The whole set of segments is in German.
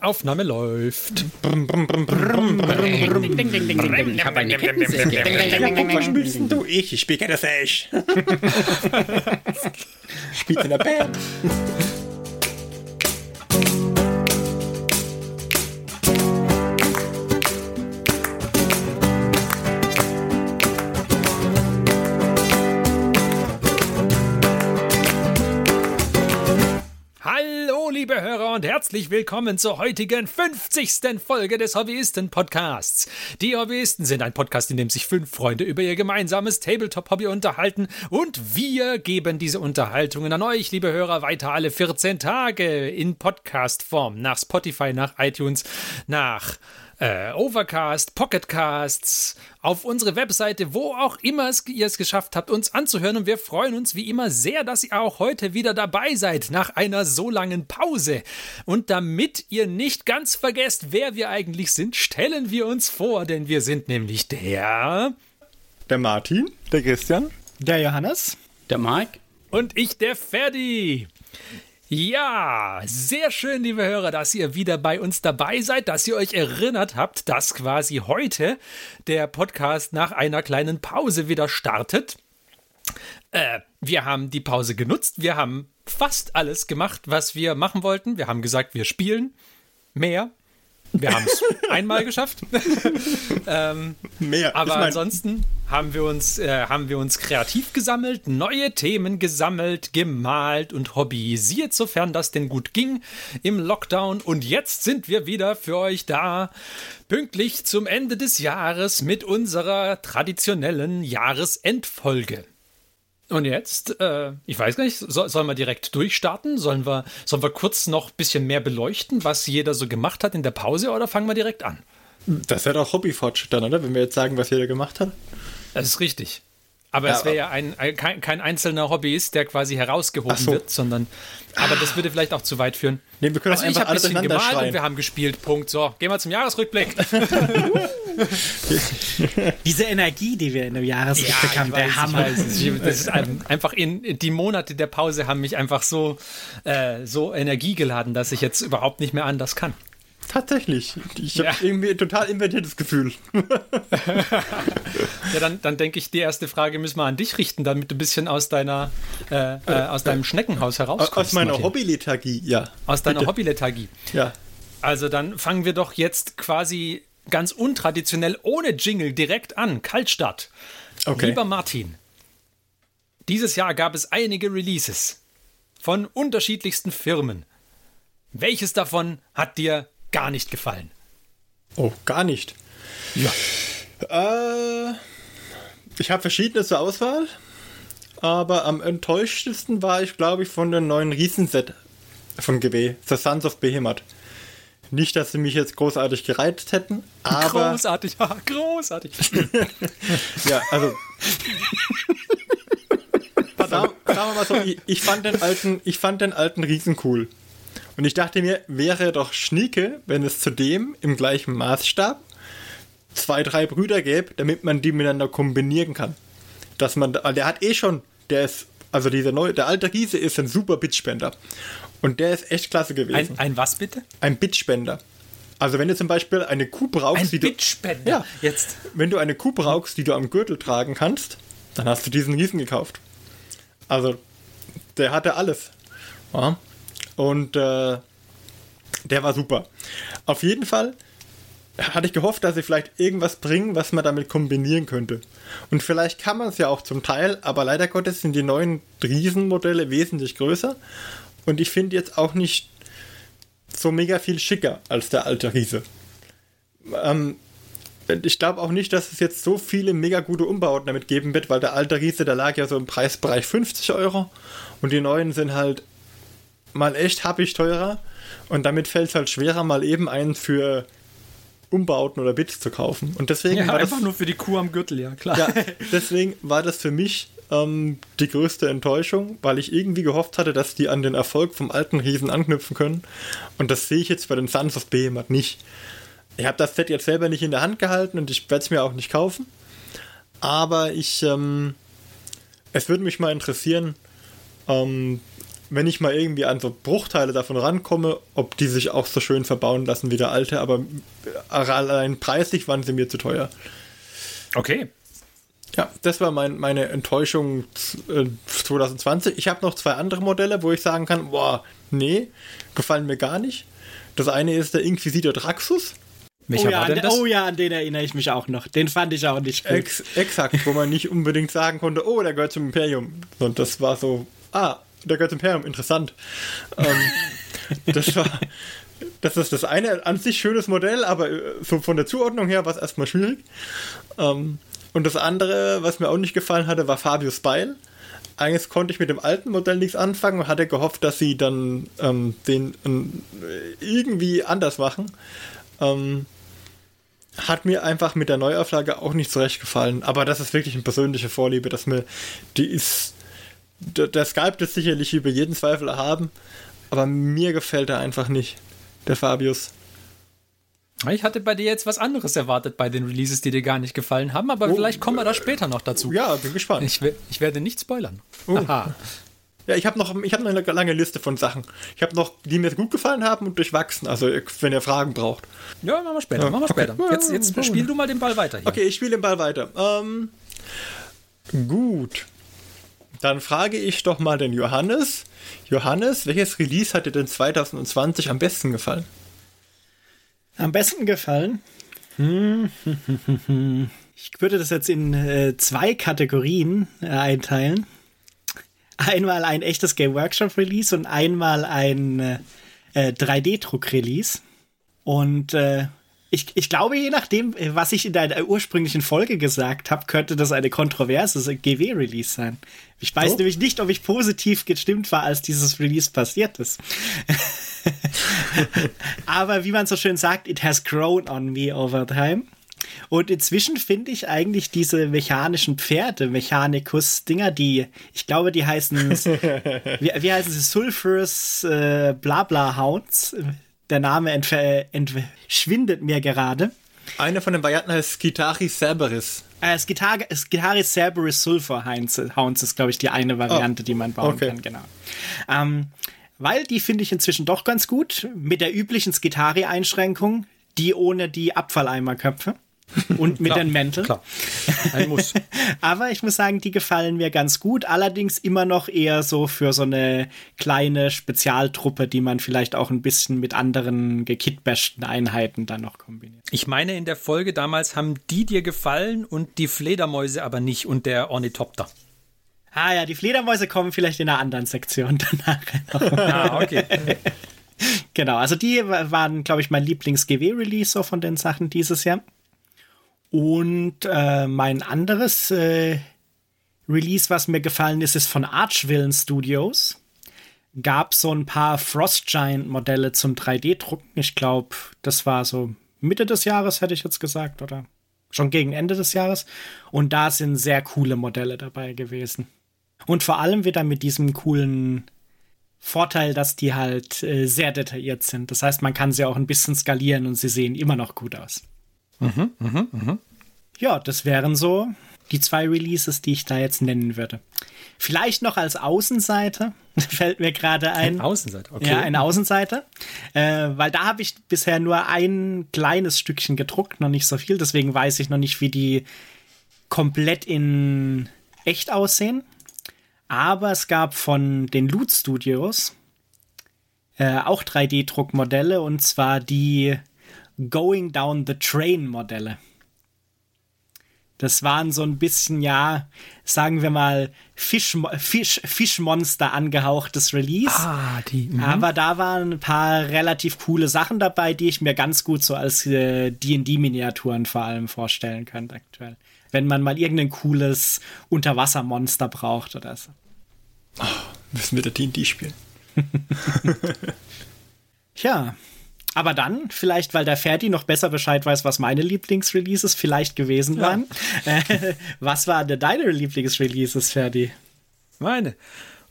Aufnahme läuft. Ich habe eine Kettensäge. Was spielst denn du? Ich, ich spiele Kettensäge. Spielt in der Band. Hörer und herzlich willkommen zur heutigen 50. Folge des Hobbyisten-Podcasts. Die Hobbyisten sind ein Podcast, in dem sich fünf Freunde über ihr gemeinsames Tabletop-Hobby unterhalten und wir geben diese Unterhaltungen an euch, liebe Hörer, weiter alle 14 Tage in Podcast-Form nach Spotify, nach iTunes, nach äh, Overcast, Pocketcasts, auf unsere Webseite, wo auch immer es, ihr es geschafft habt, uns anzuhören. Und wir freuen uns wie immer sehr, dass ihr auch heute wieder dabei seid nach einer so langen Pause. Und damit ihr nicht ganz vergesst, wer wir eigentlich sind, stellen wir uns vor, denn wir sind nämlich der Der Martin, der Christian. Der Johannes. Der Mike? und ich, der Ferdi. Ja, sehr schön, liebe Hörer, dass ihr wieder bei uns dabei seid, dass ihr euch erinnert habt, dass quasi heute der Podcast nach einer kleinen Pause wieder startet. Äh, wir haben die Pause genutzt, wir haben fast alles gemacht, was wir machen wollten. Wir haben gesagt, wir spielen mehr. Wir haben es einmal geschafft. ähm, Mehr. aber Ich mein- ansonsten haben wir uns, äh, haben wir uns kreativ gesammelt, neue Themen gesammelt, gemalt und hobbyisiert, sofern das denn gut ging im Lockdown. Und jetzt sind wir wieder für euch da, pünktlich zum Ende des Jahres mit unserer traditionellen Jahresendfolge. Und jetzt, äh, ich weiß gar nicht, so, sollen wir direkt durchstarten? Sollen wir, sollen wir kurz noch ein bisschen mehr beleuchten, was jeder so gemacht hat in der Pause oder fangen wir direkt an? Das wäre doch Hobbyfortschritt dann, oder? Wenn wir jetzt sagen, was jeder gemacht hat. Das ist richtig. Aber Ja, es wäre ja ein, ein, kein, kein einzelner Hobbyist, der quasi herausgehoben so. wird, sondern. Aber das würde vielleicht auch zu weit führen. Nee, wir können Also auch ich einfach habe ein bisschen gemalt und schreien. wir haben gespielt. Punkt. So, gehen wir zum Jahresrückblick. Diese Energie, die wir in der Jahresrückblick haben, ich der Hammer. Weiß, das ist ein- einfach in, in die Monate der Pause haben mich einfach so, äh, so energiegeladen, dass ich jetzt überhaupt nicht mehr anders kann. Tatsächlich. Ich habe Ja. irgendwie ein total invertiertes Gefühl. Ja, dann, dann denke ich, die erste Frage müssen wir an dich richten, damit du ein bisschen aus deiner, äh, äh, aus deinem Schneckenhaus herauskommst. Aus meiner. Hobbylethargie, ja. Aus deiner. Hobbylethargie. Ja. Also dann fangen wir doch jetzt quasi ganz untraditionell ohne Jingle direkt an. Kaltstart. Okay. Lieber Martin, dieses Jahr gab es einige Releases von unterschiedlichsten Firmen. Welches davon hat dir gar nicht gefallen? Oh, gar nicht. Ja. Äh, ich habe verschiedene zur Auswahl, aber am enttäuschtesten war ich, glaube ich, von dem neuen Riesenset von GW, The Sons of Behemoth. Nicht, dass sie mich jetzt großartig gereizt hätten, aber großartig, ja, großartig. ja, also sagen, sagen wir mal so, ich, ich fand den alten, ich fand den alten Riesen cool. Und ich dachte mir, wäre doch schnieke, wenn es zudem im gleichen Maßstab zwei, drei Brüder gäbe, damit man die miteinander kombinieren kann. Dass man, der hat eh schon, der ist, also dieser neue, der alte Riese ist ein super Bitspender. Und der ist echt klasse gewesen. Ein, ein was bitte? Ein Bitspender. Also wenn du zum Beispiel eine Kuh brauchst, Ein die du. Ja. Jetzt. wenn du eine Kuh brauchst, die du am Gürtel tragen kannst, dann hast du diesen Riesen gekauft. Also, der hatte alles. Ja. Und äh, der war super. Auf jeden Fall hatte ich gehofft, dass sie vielleicht irgendwas bringen, was man damit kombinieren könnte. Und vielleicht kann man es ja auch zum Teil, aber leider Gottes sind die neuen Riesenmodelle wesentlich größer. Und ich finde jetzt auch nicht so mega viel schicker als der alte Riese. Ähm, ich glaube auch nicht, dass es jetzt so viele mega gute Umbauten damit geben wird, weil der alte Riese, der lag ja so im Preisbereich 50 Euro und die neuen sind halt mal echt happig teurer und damit fällt es halt schwerer, mal eben einen für Umbauten oder Bits zu kaufen. Und deswegen Ja, war das, einfach nur für die Kuh am Gürtel, ja, klar. ja, deswegen war das für mich ähm, die größte Enttäuschung, weil ich irgendwie gehofft hatte, dass die an den Erfolg vom alten Riesen anknüpfen können. Und das sehe ich jetzt bei den Sons of Behemoth nicht. Ich habe das Set jetzt selber nicht in der Hand gehalten und ich werde es mir auch nicht kaufen. Aber ich, ähm, es würde mich mal interessieren, ähm, wenn ich mal irgendwie an so Bruchteile davon rankomme, ob die sich auch so schön verbauen lassen wie der alte, aber allein preislich waren sie mir zu teuer. Okay. Ja, das war mein, meine Enttäuschung 2020. Äh, ich habe noch zwei andere Modelle, wo ich sagen kann, boah, nee, gefallen mir gar nicht. Das eine ist der Inquisitor Draxus. Welcher oh, ja, war denn das? oh ja, an den erinnere ich mich auch noch. Den fand ich auch nicht gut. Ex exakt, wo man nicht unbedingt sagen konnte, oh, der gehört zum Imperium. Und das war so, ah, der zum Imperium, interessant. ähm, das war, das ist das eine an sich schönes Modell, aber äh, so von der Zuordnung her war es erstmal schwierig. Ähm, und das andere, was mir auch nicht gefallen hatte, war Fabius Beil. Eigentlich konnte ich mit dem alten Modell nichts anfangen und hatte gehofft, dass sie dann ähm, den ähm, irgendwie anders machen. Ähm, hat mir einfach mit der Neuauflage auch nicht zurecht gefallen. Aber das ist wirklich eine persönliche Vorliebe, dass mir die ist. Der, der Skype ist sicherlich über jeden Zweifel erhaben, aber mir gefällt er einfach nicht, der Fabius. Ich hatte bei dir jetzt was anderes erwartet bei den Releases, die dir gar nicht gefallen haben, aber oh, vielleicht kommen wir da später noch dazu. Ja, bin gespannt. Ich, ich werde nicht spoilern. Oh. Aha. Ja, ich habe noch, ich hab noch eine lange Liste von Sachen. Ich habe noch, die mir gut gefallen haben und durchwachsen. Also, wenn ihr Fragen braucht. Ja, machen wir später. Ja, machen wir später. Okay. Jetzt, jetzt spiel du mal den Ball weiter. Hier. Okay, ich spiele den Ball weiter. Ähm, gut. Dann frage ich doch mal den Johannes. Johannes, welches Release hat dir denn 2020 am besten gefallen? Am besten gefallen? Hm. Ich würde das jetzt in äh, zwei Kategorien äh, einteilen einmal ein echtes Game Workshop Release und einmal ein äh, 3D-Druck-Release. Und äh, ich, ich glaube, je nachdem, was ich in deiner ursprünglichen Folge gesagt habe, könnte das eine kontroverse GW-Release sein. Ich weiß oh. nämlich nicht, ob ich positiv gestimmt war, als dieses Release passiert ist. Aber wie man so schön sagt, it has grown on me over time. Und inzwischen finde ich eigentlich diese mechanischen Pferde, Mechanikus-Dinger, die, ich glaube, die heißen, wie, wie heißen sie? Sulphurous äh, Blabla Hounds. Der Name entschwindet mir gerade. Eine von den Varianten heißt Skitari Cerberus. Äh, Skitari, Skitari Cerberus Sulphur Hounds ist, glaube ich, die eine Variante, oh, die man bauen okay. kann, genau. Ähm, weil die finde ich inzwischen doch ganz gut, mit der üblichen Skitari-Einschränkung, die ohne die Abfalleimerköpfe. Und mit klar, den Mänteln. Klar. Ein Muss. Aber ich muss sagen, die gefallen mir ganz gut. Allerdings immer noch eher so für so eine kleine Spezialtruppe, die man vielleicht auch ein bisschen mit anderen gekitbashten Einheiten dann noch kombiniert. Ich meine, in der Folge damals haben die dir gefallen und die Fledermäuse aber nicht und der Ornithopter. Ah ja, die Fledermäuse kommen vielleicht in einer anderen Sektion danach. ah, okay. genau, also die waren, glaube ich, mein Lieblings-GW-Release so von den Sachen dieses Jahr. Und äh, mein anderes äh, Release, was mir gefallen ist, ist von Archvillain Studios. Gab so ein paar Frost Giant Modelle zum 3D-Drucken. Ich glaube, das war so Mitte des Jahres, hätte ich jetzt gesagt, oder schon gegen Ende des Jahres. Und da sind sehr coole Modelle dabei gewesen. Und vor allem wieder mit diesem coolen Vorteil, dass die halt äh, sehr detailliert sind. Das heißt, man kann sie auch ein bisschen skalieren und sie sehen immer noch gut aus. Mhm, mh, mh. Ja, das wären so die zwei Releases, die ich da jetzt nennen würde. Vielleicht noch als Außenseite, fällt mir gerade ein. Ein Außenseiter, okay. Ja, eine Außenseite. Äh, weil da habe ich bisher nur ein kleines Stückchen gedruckt, noch nicht so viel. Deswegen weiß ich noch nicht, wie die komplett in echt aussehen. Aber es gab von den Loot Studios äh, auch 3D-Druckmodelle und zwar die Going Down the Train Modelle. Das waren so ein bisschen, ja, sagen wir mal, Fisch, Fisch, Fischmonster angehauchtes Release. Ah, die. Mh. Aber da waren ein paar relativ coole Sachen dabei, die ich mir ganz gut so als äh, D&D-Miniaturen vor allem vorstellen könnte aktuell. Wenn man mal irgendein cooles Unterwassermonster braucht oder so. Oh, müssen wir da D&D spielen? Tja, aber dann, vielleicht, weil der Ferdi noch besser Bescheid weiß, was meine Lieblingsreleases vielleicht gewesen ja. waren. Äh, was waren denn deine Lieblingsreleases, Ferdi? Meine?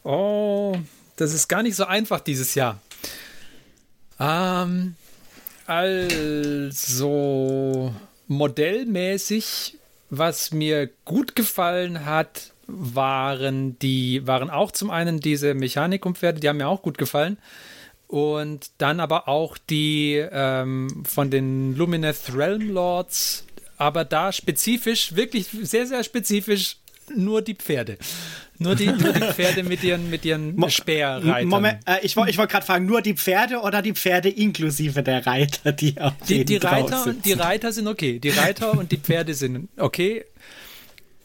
Oh, das ist gar nicht so einfach dieses Jahr. Ähm, also, modellmäßig, was mir gut gefallen hat, waren die, waren auch zum einen diese Mechanikum-Pferde, die haben mir auch gut gefallen. Und dann aber auch die ähm, von den Lumineth Realm Lords, aber da spezifisch, wirklich sehr, sehr spezifisch nur die Pferde. Nur die, nur die Pferde mit ihren, mit ihren Mo Speerreitern. Moment, äh, ich wollte ich wollt gerade fragen, nur die Pferde oder die Pferde inklusive der Reiter, die auf die, die Reiter, die Reiter sind okay. Die Reiter und die Pferde sind okay.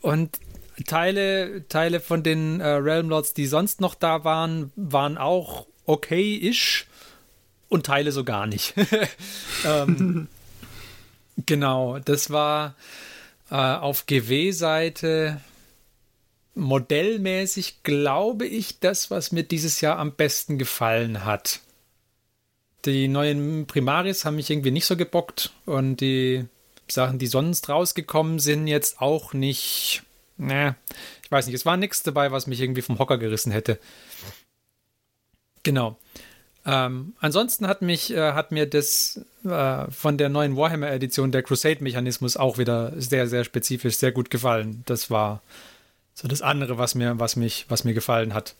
Und Teile, Teile von den äh, Realm Lords, die sonst noch da waren, waren auch okay-ish und Teile so gar nicht. ähm, genau, das war äh, auf GW-Seite modellmäßig, glaube ich, das, was mir dieses Jahr am besten gefallen hat. Die neuen Primaris haben mich irgendwie nicht so gebockt und die Sachen, die sonst rausgekommen sind, jetzt auch nicht. Ne, ich weiß nicht, es war nichts dabei, was mich irgendwie vom Hocker gerissen hätte. Genau. Ähm, ansonsten hat mich, äh, hat mir das äh, von der neuen Warhammer-Edition der Crusade-Mechanismus auch wieder sehr, sehr spezifisch, sehr gut gefallen. Das war so das andere, was mir, was mich, was mir gefallen hat.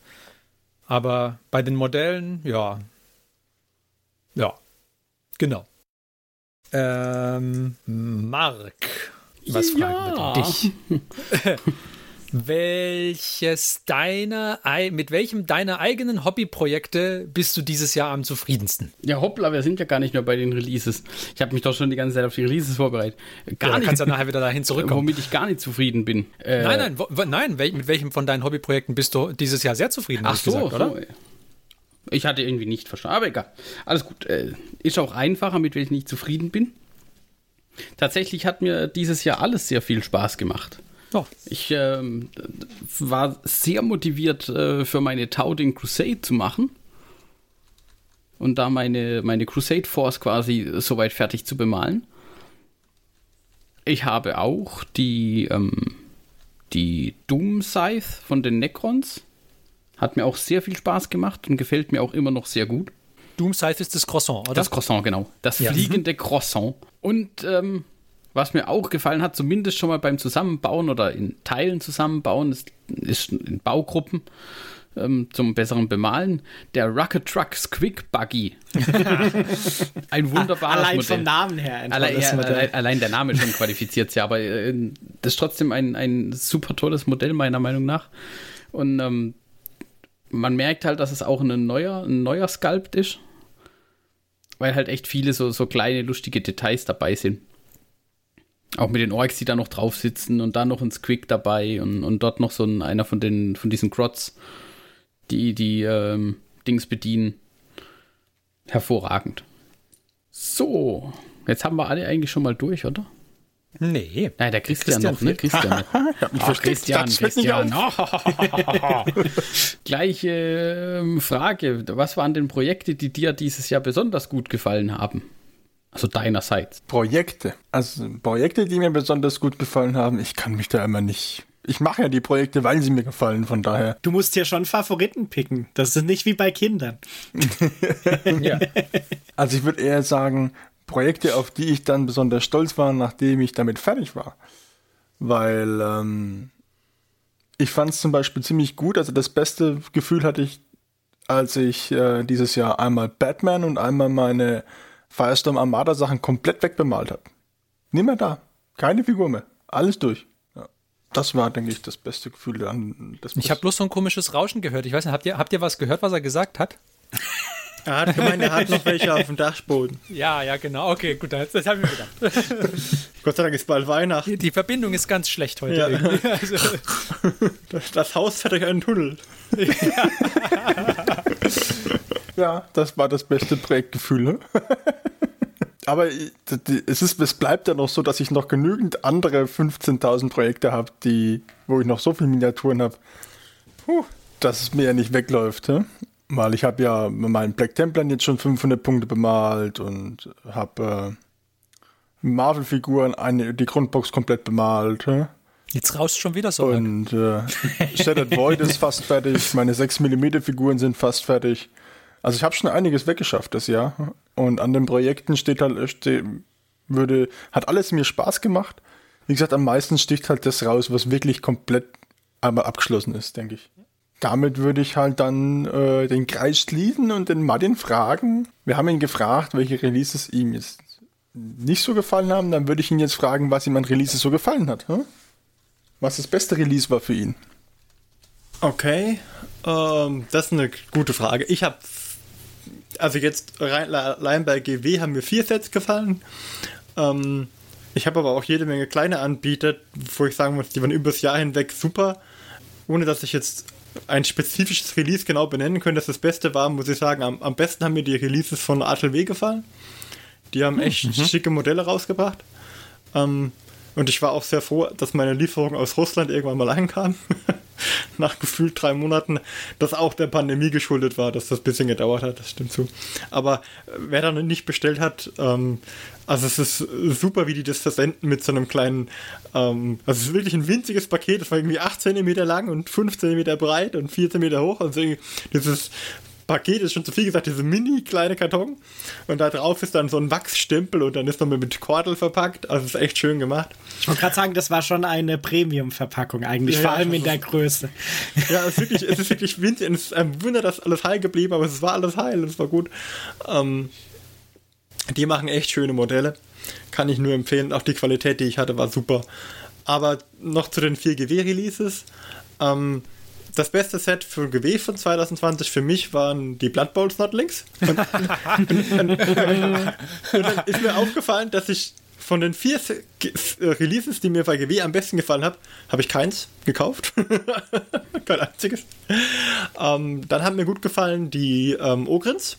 Aber bei den Modellen, ja. Ja. Genau. Ähm, Mark, was fragen ja. wir dich? Welches deiner, mit welchem deiner eigenen Hobbyprojekte bist du dieses Jahr am zufriedensten? Ja, hoppla, wir sind ja gar nicht mehr bei den Releases. Ich habe mich doch schon die ganze Zeit auf die Releases vorbereitet. Gar ja, nicht. kannst du nachher wieder dahin zurückkommen. Womit ich gar nicht zufrieden bin. Äh, nein, nein, wo, nein, mit welchem von deinen Hobbyprojekten bist du dieses Jahr sehr zufrieden? Ach so, gesagt, oder? So. Ich hatte irgendwie nicht verstanden, aber egal. Alles gut. Äh, ist auch einfacher, mit welchem ich nicht zufrieden bin. Tatsächlich hat mir dieses Jahr alles sehr viel Spaß gemacht. Oh. Ich ähm, war sehr motiviert äh, für meine Tauding Crusade zu machen und da meine, meine Crusade Force quasi soweit fertig zu bemalen. Ich habe auch die, ähm, die Doom Scythe von den Necrons. Hat mir auch sehr viel Spaß gemacht und gefällt mir auch immer noch sehr gut. Doom Scythe ist das Croissant, oder? Das Croissant, genau. Das ja. fliegende Croissant. Und ähm, was mir auch gefallen hat, zumindest schon mal beim Zusammenbauen oder in Teilen zusammenbauen, ist, ist in Baugruppen ähm, zum besseren Bemalen, der Rocket Trucks Quick Buggy. ein wunderbares allein Modell. vom Namen her. Allein, ja, allein, allein, der Name schon qualifiziert ja, aber äh, das ist trotzdem ein, ein super tolles Modell, meiner Meinung nach. Und ähm, man merkt halt, dass es auch ein neuer, ein neuer Sculpt ist, weil halt echt viele so, so kleine, lustige Details dabei sind. Auch mit den Orks, die da noch drauf sitzen und dann noch ein Squig dabei und, und dort noch so ein, einer von den von diesen Grots, die die ähm, Dings bedienen. Hervorragend. So, jetzt haben wir alle eigentlich schon mal durch, oder? Nee. Nein, der Christian, Christian noch, ne? Christian. Ach, Christian, Christian. Gleiche ähm, Frage. Was waren denn Projekte, die dir dieses Jahr besonders gut gefallen haben? Also deinerseits. Projekte. Also Projekte, die mir besonders gut gefallen haben. Ich kann mich da immer nicht. Ich mache ja die Projekte, weil sie mir gefallen, von daher. Du musst ja schon Favoriten picken. Das ist nicht wie bei Kindern. ja. Also ich würde eher sagen, Projekte, auf die ich dann besonders stolz war, nachdem ich damit fertig war. Weil ähm, ich fand es zum Beispiel ziemlich gut. Also das beste Gefühl hatte ich, als ich äh, dieses Jahr einmal Batman und einmal meine Firestorm Armada Sachen komplett wegbemalt habe. Nicht mehr da. Keine Figur mehr. Alles durch. Ja. Das war, denke ich, das beste Gefühl an das Ich habe bloß so ein komisches Rauschen gehört. Ich weiß nicht, habt ihr, habt ihr was gehört, was er gesagt hat? Er hat gemeint, er hat noch welche auf dem Dachboden. Ja, ja, genau. Okay, gut, das, das habe ich mir gedacht. Gott sei Dank ist bald Weihnachten. Die, die Verbindung ist ganz schlecht heute ja. irgendwie. Also. Das, das, Haus hat euch einen Tunnel. Ja. Ja, das war das beste Projektgefühl. Ne? Aber es, ist, es bleibt ja noch so, dass ich noch genügend andere 15.000 Projekte habe, die, wo ich noch so viele Miniaturen habe, dass es mir ja nicht wegläuft. Ne? Weil ich habe ja meinen Black Templern jetzt schon 500 Punkte bemalt und habe äh, Marvel-Figuren, die Grundbox komplett bemalt. Ne? Jetzt rauscht schon wieder so. Und äh, Shattered Void ist fast fertig, meine 6 mm Figuren sind fast fertig. Also ich habe schon einiges weggeschafft das Jahr. Und an den Projekten steht halt, steht, würde, hat alles mir Spaß gemacht. Wie gesagt, am meisten sticht halt das raus, was wirklich komplett aber abgeschlossen ist, denke ich. Damit würde ich halt dann äh, den Kreis schließen und den Martin fragen. Wir haben ihn gefragt, welche Releases ihm jetzt nicht so gefallen haben. Dann würde ich ihn jetzt fragen, was ihm an Releases so gefallen hat. Hm? Was das beste Release war für ihn. Okay, ähm, das ist eine gute Frage. Ich habe, also jetzt allein bei GW haben mir vier Sets gefallen. Ähm, ich habe aber auch jede Menge kleine Anbieter, wo ich sagen muss, die waren übers Jahr hinweg super. Ohne dass ich jetzt ein spezifisches Release genau benennen könnte, dass das Beste war, muss ich sagen, am, am besten haben mir die Releases von ATLW gefallen. Die haben hm, echt mhm. schicke Modelle rausgebracht. Ähm, und ich war auch sehr froh, dass meine Lieferung aus Russland irgendwann mal ankam. nach gefühlt drei Monaten, das auch der Pandemie geschuldet war, dass das ein bisschen gedauert hat, das stimmt zu. Aber äh, wer dann nicht bestellt hat, ähm, also es ist super, wie die das versenden mit so einem kleinen, ähm, also es ist wirklich ein winziges Paket, das war irgendwie 8 cm lang und 5 cm breit und 4 cm hoch. Also dieses Paket ist schon zu viel gesagt, diese mini kleine Karton. Und da drauf ist dann so ein Wachsstempel und dann ist noch mit Kordel verpackt. Also ist echt schön gemacht. Ich wollte gerade sagen, das war schon eine Premium-Verpackung eigentlich, ja, vor allem in der Größe. Ja, es ist wirklich, es ist wirklich winzig. Es ist ein Wunder, dass alles heil geblieben, aber es war alles heil, es war gut. Ähm, die machen echt schöne Modelle. Kann ich nur empfehlen. Auch die Qualität, die ich hatte, war super. Aber noch zu den 4GW-Releases. Ähm, das beste Set für GW von 2020 für mich waren die Blood Bowl Snotlings. Und, und, und, und, dann ist mir aufgefallen, dass ich von den vier äh, Releases, die mir bei GW am besten gefallen haben, habe ich keins gekauft. Kein einziges. Ähm, dann haben mir gut gefallen die ähm, Ogrins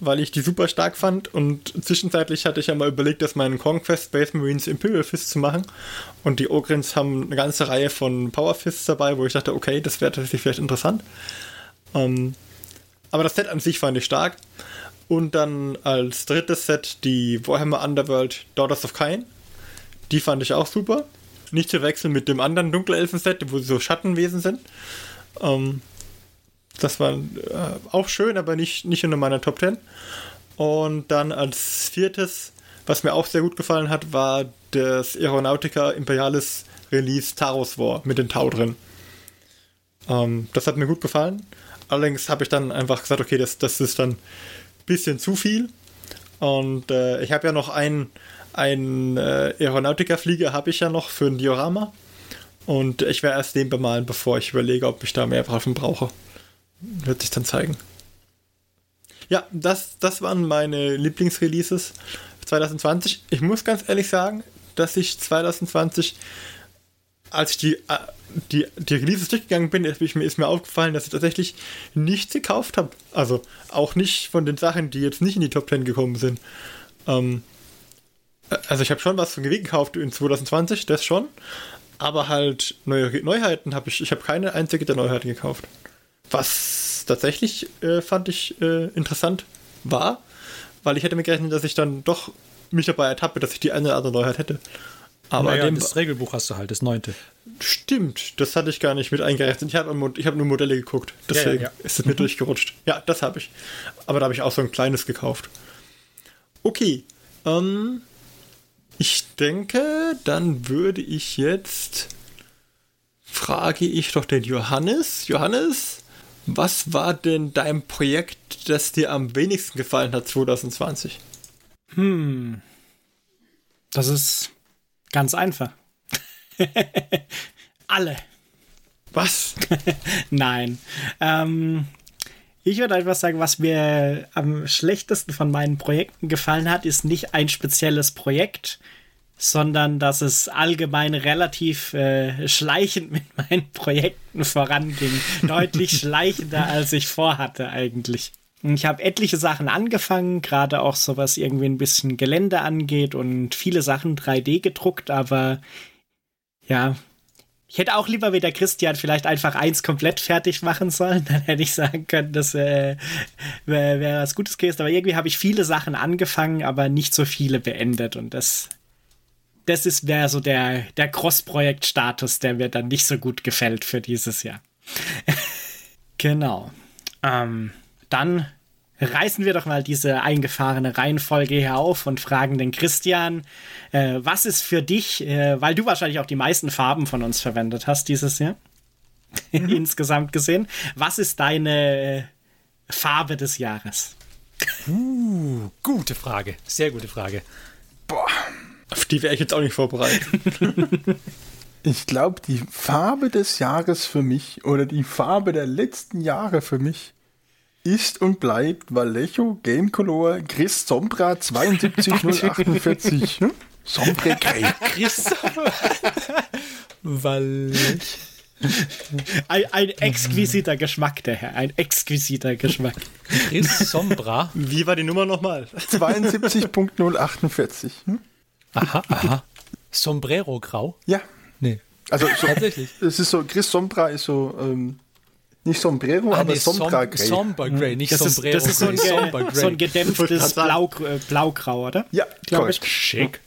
weil ich die super stark fand und zwischenzeitlich hatte ich ja mal überlegt, dass meinen Conquest Space Marines Imperial Fist zu machen und die Ogrins haben eine ganze Reihe von Power Fists dabei, wo ich dachte, okay, das wäre tatsächlich vielleicht interessant. Ähm, aber das Set an sich fand ich stark. Und dann als drittes Set die Warhammer Underworld Daughters of Kain. Die fand ich auch super. Nicht zu wechseln mit dem anderen Dunkelelfen-Set, wo sie so Schattenwesen sind. Ähm, das war äh, auch schön, aber nicht, nicht in meiner Top 10. Und dann als viertes, was mir auch sehr gut gefallen hat, war das Aeronautica Imperialis Release Taros War mit den Tau drin. Ähm, das hat mir gut gefallen. Allerdings habe ich dann einfach gesagt, okay, das, das ist dann ein bisschen zu viel. Und äh, ich habe ja noch einen, einen äh, Aeronautica-Flieger habe ich ja noch für ein Diorama. Und ich werde erst den bemalen, bevor ich überlege, ob ich da mehr Waffen brauche. Wird sich dann zeigen. Ja, das, das waren meine Lieblingsreleases 2020. Ich muss ganz ehrlich sagen, dass ich 2020, als ich die, äh, die, die Releases durchgegangen bin, ist mir, ist mir aufgefallen, dass ich tatsächlich nichts gekauft habe. Also auch nicht von den Sachen, die jetzt nicht in die Top 10 gekommen sind. Ähm, also ich habe schon was von GW gekauft in 2020, das schon. Aber halt neue Neuheiten habe ich, ich habe keine einzige der Neuheiten gekauft. Was tatsächlich äh, fand ich äh, interessant war, weil ich hätte mir gerechnet, dass ich dann doch mich dabei ertappe, dass ich die eine oder andere Neuheit hätte. Aber naja, das Regelbuch hast du halt, das neunte. Stimmt, das hatte ich gar nicht mit eingerechnet. Ich habe hab nur Modelle geguckt, deswegen ja, ja, ja. ist es mir mhm. durchgerutscht. Ja, das habe ich. Aber da habe ich auch so ein kleines gekauft. Okay, ähm, ich denke, dann würde ich jetzt frage ich doch den Johannes. Johannes, was war denn dein Projekt, das dir am wenigsten gefallen hat 2020? Hm. Das ist ganz einfach. Alle. Was? Nein. Ähm, ich würde einfach sagen, was mir am schlechtesten von meinen Projekten gefallen hat, ist nicht ein spezielles Projekt, sondern dass es allgemein relativ äh, schleichend mit meinen Projekten voranging. Deutlich schleichender, als ich vorhatte eigentlich. Ich habe etliche Sachen angefangen, gerade auch so was irgendwie ein bisschen Gelände angeht und viele Sachen 3D gedruckt, aber ja, ich hätte auch lieber wie der Christian vielleicht einfach eins komplett fertig machen sollen. Dann hätte ich sagen können, das äh, wäre wär was Gutes gewesen. Aber irgendwie habe ich viele Sachen angefangen, aber nicht so viele beendet. Und das das ist wäre so der, der Cross-Projekt-Status, der mir dann nicht so gut gefällt für dieses Jahr. genau. Ähm, dann reißen wir doch mal diese eingefahrene Reihenfolge hier auf und fragen den Christian, äh, was ist für dich, äh, weil du wahrscheinlich auch die meisten Farben von uns verwendet hast dieses Jahr, mhm. insgesamt gesehen, was ist deine Farbe des Jahres? Uh, gute Frage, sehr gute Frage. Boah, auf die wäre ich jetzt auch nicht vorbereitet. ich glaube, die Farbe des Jahres für mich oder die Farbe der letzten Jahre für mich ist und bleibt Vallejo Game Color Chris Sombra 72048. hm? Sombre Grey. Chris Vallejo. Ein, ein, exquisiter Geschmack, der Herr. Ein exquisiter Geschmack. Chris Sombra. Wie war die Nummer nochmal? 72.048. Hm? Aha, aha. Sombrero grau? Ja. Nee. Also so, tatsächlich. Es ist so, Chris Sombra ist so ähm, nicht Sombrero, ah, aber nee, Sombra Grey. Somber Grey, nicht das Sombrero. Ist, das ist so ein, Grey. so ein gedämpftes Blau, äh, Blaugrau, oder? Ja, glaube ich. Schick.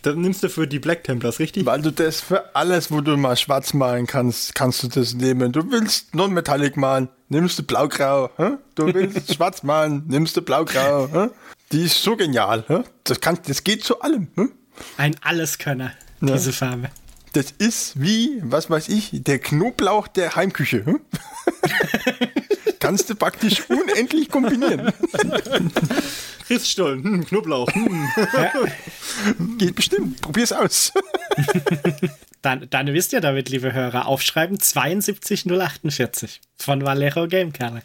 Das nimmst du für die Black Templars, richtig? Weil du das für alles, wo du mal schwarz malen kannst, kannst du das nehmen. Du willst Non-Metallic malen, nimmst du Blaugrau. Hä? Du willst schwarz malen, nimmst du Blaugrau. Hä? Die ist so genial. Hä? Das, kann, das geht zu allem. Hä? Ein Alleskönner, ja. diese Farbe. Das ist wie, was weiß ich, der Knoblauch der Heimküche. Hm? Kannst du praktisch unendlich kombinieren. Rissstollen, hm, Knoblauch. Hm. Ja. Geht bestimmt. Probier's aus. dann, dann wisst ihr damit, liebe Hörer, aufschreiben 72048 von Valero Gamekerle.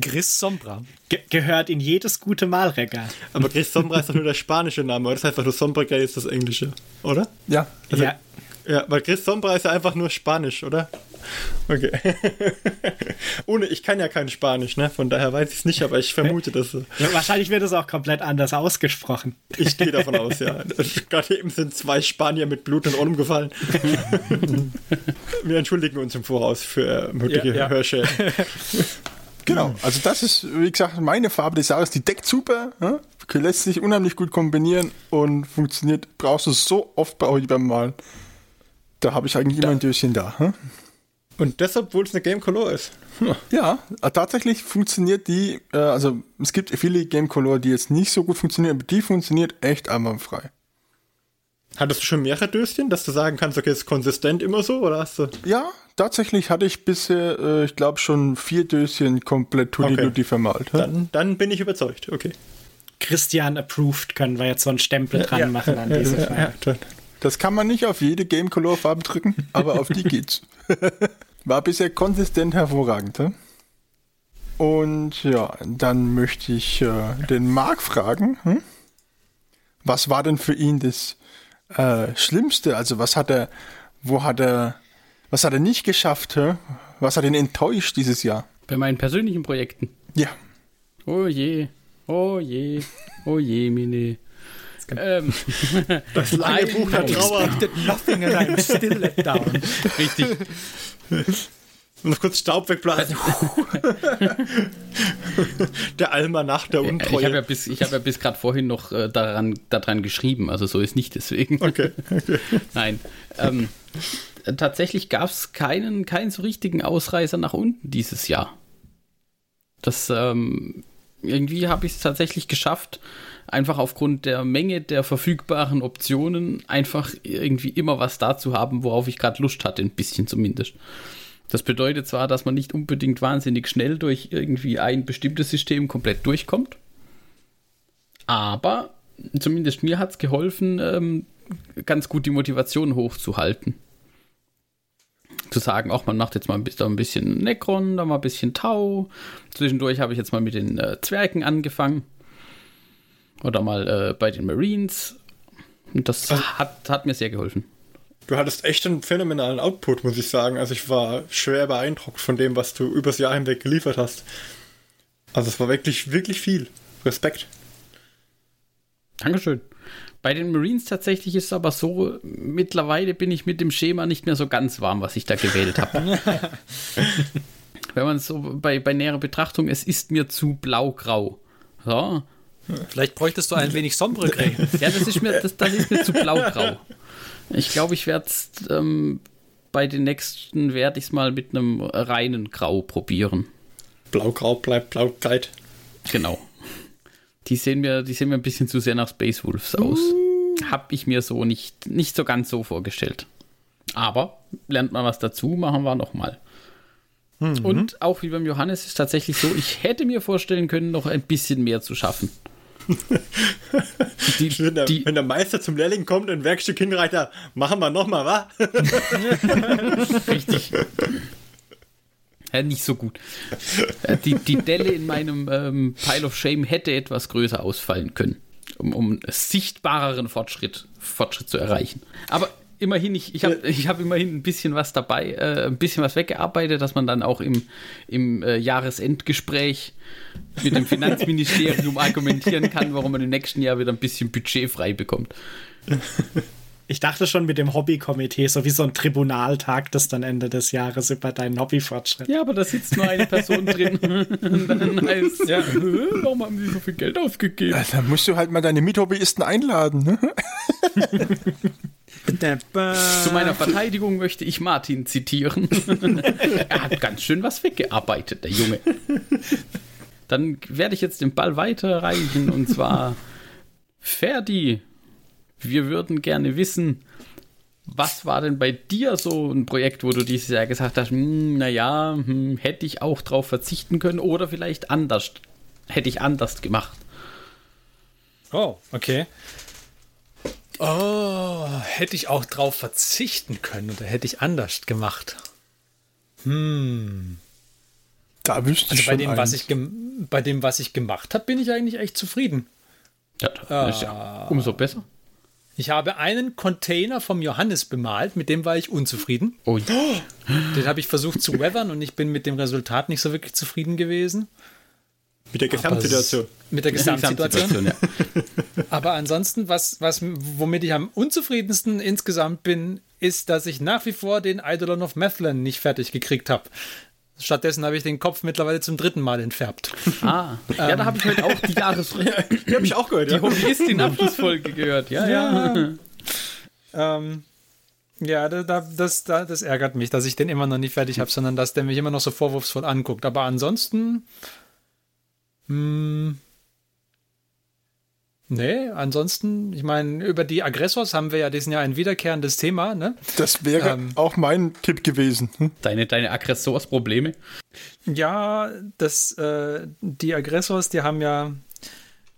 Gris Sombra. Ge gehört in jedes gute Malregal. Aber Gris Sombra ist doch nur der spanische Name, oder? Das heißt einfach nur Sombra ist das englische, oder? Ja. Also, ja. Ja, weil Chris Sombra ist ja einfach nur Spanisch, oder? Okay. Ohne, ich kann ja kein Spanisch, ne? Von daher weiß ich es nicht, aber ich vermute das. So. Ja, wahrscheinlich wird es auch komplett anders ausgesprochen. Ich gehe davon aus, ja. Gerade eben sind zwei Spanier mit Blut und Ohren gefallen. Wir entschuldigen uns im Voraus für mögliche ja, ja. Hörschäden. Genau, also das ist, wie gesagt, meine Farbe des Jahres. Die deckt super, ne? lässt sich unheimlich gut kombinieren und funktioniert, brauchst du so oft bei euch beim Malen. Da habe ich eigentlich da. immer ein Döschen da. Hm? Und deshalb, obwohl es eine Game Color ist. Hm. Ja, äh, tatsächlich funktioniert die, äh, also es gibt viele Game Color, die jetzt nicht so gut funktionieren, aber die funktioniert echt einwandfrei. Hattest du schon mehrere Döschen, dass du sagen kannst, okay, ist konsistent immer so, oder hast du? Ja, tatsächlich hatte ich bisher, äh, ich glaube, schon vier Döschen komplett Tutti okay. vermalt. Dann, dann, bin ich überzeugt, okay. Christian approved, können wir jetzt so einen Stempel dran ja, machen an ja, diese ja, ja, das kann man nicht auf jede Game Color Farbe drücken, aber auf die geht's. War bisher konsistent hervorragend. He? Und ja, dann möchte ich äh, den Marc fragen, hm? was war denn für ihn das äh, Schlimmste? Also was hat er, wo hat er, was hat er nicht geschafft? He? Was hat ihn enttäuscht dieses Jahr? Bei meinen persönlichen Projekten. Ja. Oh je, oh je, oh je, Mine. Ähm, das lange Buch der Trauer. nothing and I'm still let down. Richtig. Und noch kurz Staub wegblasen. der Almanach der Untreue. Ich habe ja bis, hab ja bis gerade vorhin noch äh, daran, daran geschrieben, also so ist nicht deswegen. Okay. okay. Nein. Ähm, tatsächlich gab es keinen, keinen so richtigen Ausreißer nach unten dieses Jahr. Das ähm, irgendwie habe ich es tatsächlich geschafft, einfach aufgrund der Menge der verfügbaren Optionen einfach irgendwie immer was da zu haben, worauf ich gerade Lust hatte, ein bisschen zumindest. Das bedeutet zwar, dass man nicht unbedingt wahnsinnig schnell durch irgendwie ein bestimmtes System komplett durchkommt, aber zumindest mir hat es geholfen, ähm, ganz gut die Motivation hochzuhalten. Zu sagen, auch man macht jetzt mal ein bisschen, ein bisschen Necron, dann mal ein bisschen Tau. Zwischendurch habe ich jetzt mal mit den äh, Zwergen angefangen. Oder mal äh, bei den Marines. Und das also, hat, hat mir sehr geholfen. Du hattest echt einen phänomenalen Output, muss ich sagen. Also ich war schwer beeindruckt von dem, was du übers Jahr hinweg geliefert hast. Also es war wirklich, wirklich viel. Respekt. Dankeschön. Bei den Marines tatsächlich ist es aber so, mittlerweile bin ich mit dem Schema nicht mehr so ganz warm, was ich da gewählt habe. Wenn man so bei, bei näherer Betrachtung, es ist mir zu blau-grau. So, Vielleicht bräuchtest du ein wenig sombre Grey. ja, das ist mir, das, das ist mir zu blaugrau. Ich glaube, ich werde es ähm, bei den nächsten werde ich es mal mit einem reinen Grau probieren. Blaugrau bleibt Blauzeit. Genau. Die sehen mir, die sehen mir ein bisschen zu sehr nach Space Wolves aus. Uh. Hab ich mir so nicht, nicht so ganz so vorgestellt. Aber lernt man was dazu, machen wir nochmal. Mhm. Und auch wie beim Johannes ist tatsächlich so, ich hätte mir vorstellen können, noch ein bisschen mehr zu schaffen. Die, wenn, der, die, wenn, der, Meister zum Lehrling kommt und ein Werkstück hinreicht, machen wir nochmal, wa? Richtig. Ja, nicht so gut. Äh, die, die Delle in meinem ähm, Pile of Shame hätte etwas größer ausfallen können, um, um sichtbareren Fortschritt, Fortschritt zu erreichen. Aber immerhin, ich, ich habe ich hab immerhin ein bisschen was dabei, äh, ein bisschen was weggearbeitet, dass man dann auch im, im äh, Jahresendgespräch mit dem Finanzministerium argumentieren kann, warum man im nächsten Jahr wieder ein bisschen Budget frei bekommt. Ich dachte schon mit dem Hobbykomitee, so wie so ein Tribunaltag, das dann Ende des Jahres über deinen Hobbyfortschritt. Ja, aber da sitzt nur eine Person drin. Und dann heißt ja, warum haben sie so viel Geld ausgegeben? Ja, dann musst du halt mal deine Mithobbyisten einladen. Ne? Zu meiner Verteidigung möchte ich Martin zitieren. er hat ganz schön was weggearbeitet, der Junge. Dann werde ich jetzt den Ball weiterreichen und zwar Ferdi. Wir würden gerne wissen, was war denn bei dir so ein Projekt, wo du dieses Jahr gesagt hast, hm, naja, hm, hätte ich auch drauf verzichten können oder vielleicht anders, hätte ich anders gemacht. Oh, okay. Oh, hätte ich auch drauf verzichten können oder hätte ich anders gemacht? Hm. Da wüsste also ich bei dem, was ich bei dem, was ich gemacht habe, bin ich eigentlich echt zufrieden. Ja, das ist ja umso besser. Ich habe einen Container vom Johannes bemalt, mit dem war ich unzufrieden. Oh. Den habe ich versucht zu weathern und ich bin mit dem Resultat nicht so wirklich zufrieden gewesen. Mit der Gesamtsituation. Mit der Gesamtsituation. ja. Aber ansonsten, was, was, womit ich am unzufriedensten insgesamt bin, ist, dass ich nach wie vor den Eidolon of Methlin nicht fertig gekriegt habe. Stattdessen habe ich den Kopf mittlerweile zum dritten Mal entfärbt. Ah, ja, ähm. da habe ich heute auch die Jahresfolge. die habe ich auch gehört. Die ja. Hobbyistin-Abschlussfolge gehört, ja, ja. ja. ähm, ja, da, das, da, das ärgert mich, dass ich den immer noch nicht fertig habe, sondern dass der mich immer noch so vorwurfsvoll anguckt. Aber ansonsten hm. Nee, ansonsten, ich meine, über die Aggressors haben wir ja diesen Jahr ein wiederkehrendes Thema, ne? Das wäre ähm, auch mein Tipp gewesen. Hm? Deine, deine Aggressors-Probleme? Ja, das, äh, die Aggressors, die haben ja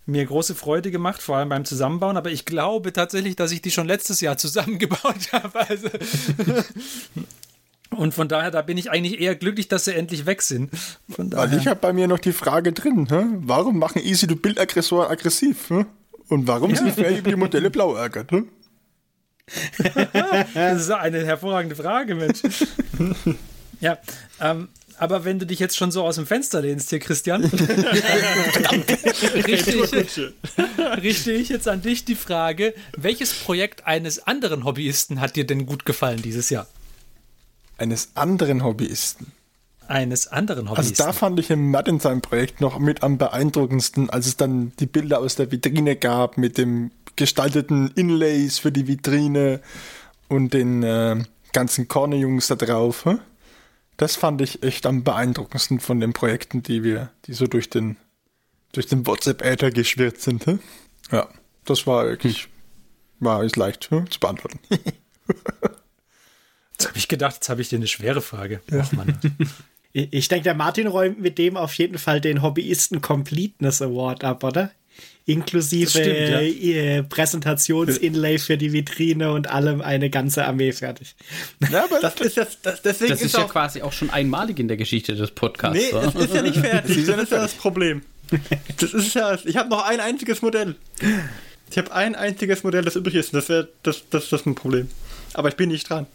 mir große Freude gemacht, vor allem beim Zusammenbauen, aber ich glaube tatsächlich, dass ich die schon letztes Jahr zusammengebaut habe. Also Und von daher, da bin ich eigentlich eher glücklich, dass sie endlich weg sind. Weil ich habe bei mir noch die Frage drin, hä? warum machen Easy to Build Aggressoren aggressiv? Hä? Und warum ja. wer über die Modelle blau ärgert? Hä? das ist eine hervorragende Frage, Mensch. ja, ähm, aber wenn du dich jetzt schon so aus dem Fenster lehnst hier, Christian, richte, richte ich jetzt an dich die Frage, welches Projekt eines anderen Hobbyisten hat dir denn gut gefallen dieses Jahr? Eines anderen Hobbyisten. Eines anderen Hobbyisten. Also da fand ich im Matt in seinem Projekt noch mit am beeindruckendsten, als es dann die Bilder aus der Vitrine gab mit dem gestalteten Inlays für die Vitrine und den äh, ganzen Corner-Jungs da drauf. Hm? Das fand ich echt am beeindruckendsten von den Projekten, die wir, die so durch den, durch den WhatsApp-Äther geschwirrt sind. Hm? Ja, das war wirklich, war ist leicht hm? zu beantworten. Jetzt habe ich gedacht, jetzt habe ich dir eine schwere Frage. Ach, Mann. ich denke, der Martin räumt mit dem auf jeden Fall den Hobbyisten Completeness Award ab, oder? Inklusive stimmt, ja. Präsentationsinlay für die Vitrine und allem eine ganze Armee fertig. Ja, aber das ist, jetzt, das, deswegen das ist, ist ja quasi auch schon einmalig in der Geschichte des Podcasts. Nee, das ist ja nicht fertig. das ist ja das Problem. Das ist ja, ich habe noch ein einziges Modell. Ich habe ein einziges Modell, das übrig ist. Das, wär, das, das, das ist ein Problem. Aber ich bin nicht dran.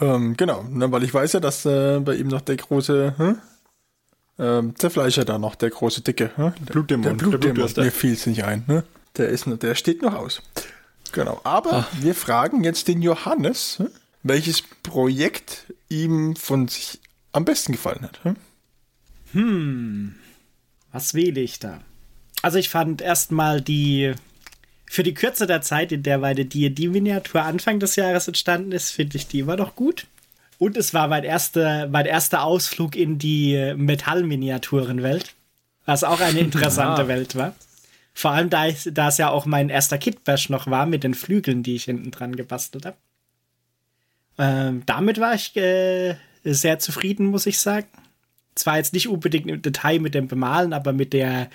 Ähm, genau, ne, weil ich weiß ja, dass äh, bei ihm noch der große hm? ähm, Zerfleischer da noch, der große Dicke, hm? der Blutdämon, der Blutdämon, mir fiel es nicht ein. Ne? Der, ist, der steht noch aus. Genau, aber Ach. wir fragen jetzt den Johannes, hm? welches Projekt ihm von sich am besten gefallen hat. Hm, hm. was wähle ich da? Also ich fand erstmal die für die Kürze der Zeit, in der meine D&D-Miniatur Anfang des Jahres entstanden ist, finde ich die immer noch gut. Und es war mein erster, mein erster Ausflug in die Metallminiaturenwelt. Was auch eine interessante ja. Welt war. Vor allem, da, ich, da es ja auch mein erster Kitbash noch war mit den Flügeln, die ich hinten dran gebastelt habe. Ähm, damit war ich äh, sehr zufrieden, muss ich sagen. Zwar jetzt nicht unbedingt im Detail mit dem Bemalen, aber mit der,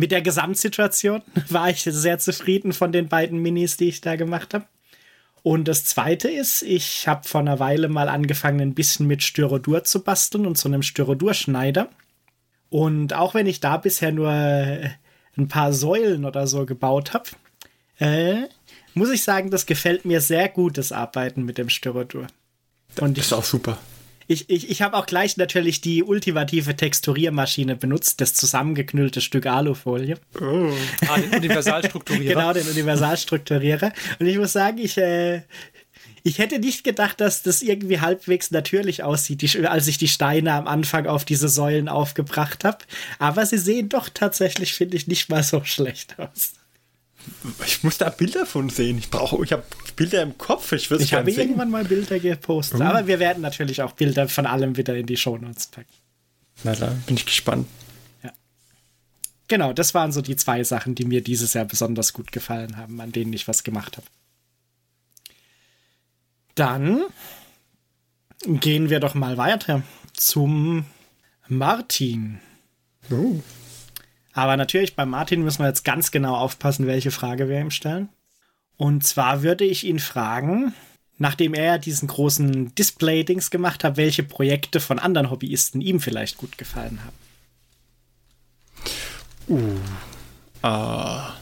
mit der Gesamtsituation war ich sehr zufrieden von den beiden Minis, die ich da gemacht habe. Und das zweite ist, ich habe vor einer Weile mal angefangen, ein bisschen mit Styrodur zu basteln und so einem Styrodurschneider. Und auch wenn ich da bisher nur äh, ein paar Säulen oder so gebaut habe, äh, muss ich sagen, das gefällt mir sehr gut, das Arbeiten mit dem Styrodur. Und das ist auch super. Ich, ich, ich habe auch gleich natürlich die ultimative Texturiermaschine benutzt, das zusammengeknüllte Stück Alufolie. Oh. Ah, den Universalstrukturierer. genau, den Universalstrukturierer. Und ich muss sagen, ich, äh, ich hätte nicht gedacht, dass das irgendwie halbwegs natürlich aussieht, die, als ich die Steine am Anfang auf diese Säulen aufgebracht habe. Aber sie sehen doch tatsächlich, finde ich, nicht mal so schlecht aus. Ich muss da Bilder von sehen. Ich brauche, ich habe Bilder im Kopf. Ich, ich habe irgendwann mal Bilder gepostet. Uh. Aber wir werden natürlich auch Bilder von allem wieder in die Shownotes packen. Na da bin ich gespannt. Ja. Genau, das waren so die zwei Sachen, die mir dieses Jahr besonders gut gefallen haben, an denen ich was gemacht habe. Dann gehen wir doch mal weiter zum Martin. Oh. Aber natürlich, bei Martin müssen wir jetzt ganz genau aufpassen, welche Frage wir ihm stellen. Und zwar würde ich ihn fragen, nachdem er diesen großen Display-Dings gemacht hat, welche Projekte von anderen Hobbyisten ihm vielleicht gut gefallen haben. Uh. Ah.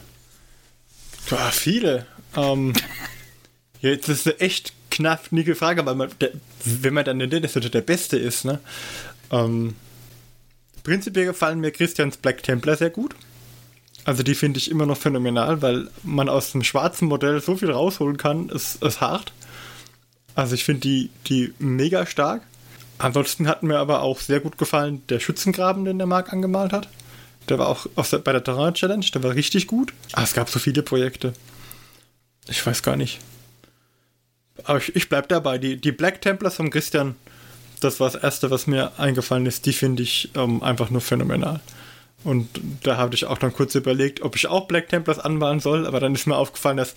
Uh, viele. Ähm, jetzt ist eine echt knaffige Frage, weil man, der, wenn man dann in der der Beste ist, ne? Ähm, Prinzipiell gefallen mir Christians Black Templar sehr gut. Also die finde ich immer noch phänomenal, weil man aus dem schwarzen Modell so viel rausholen kann, ist, ist hart. Also ich finde die, die mega stark. Ansonsten hat mir aber auch sehr gut gefallen der Schützengraben, den der Marc angemalt hat. Der war auch der, bei der Terrain Challenge, der war richtig gut. Ah, es gab so viele Projekte. Ich weiß gar nicht. Aber ich, ich bleib dabei. Die, die Black Templars von Christian das war das Erste, was mir eingefallen ist. Die finde ich ähm, einfach nur phänomenal. Und da habe ich auch dann kurz überlegt, ob ich auch Black Templars anmalen soll, aber dann ist mir aufgefallen, dass,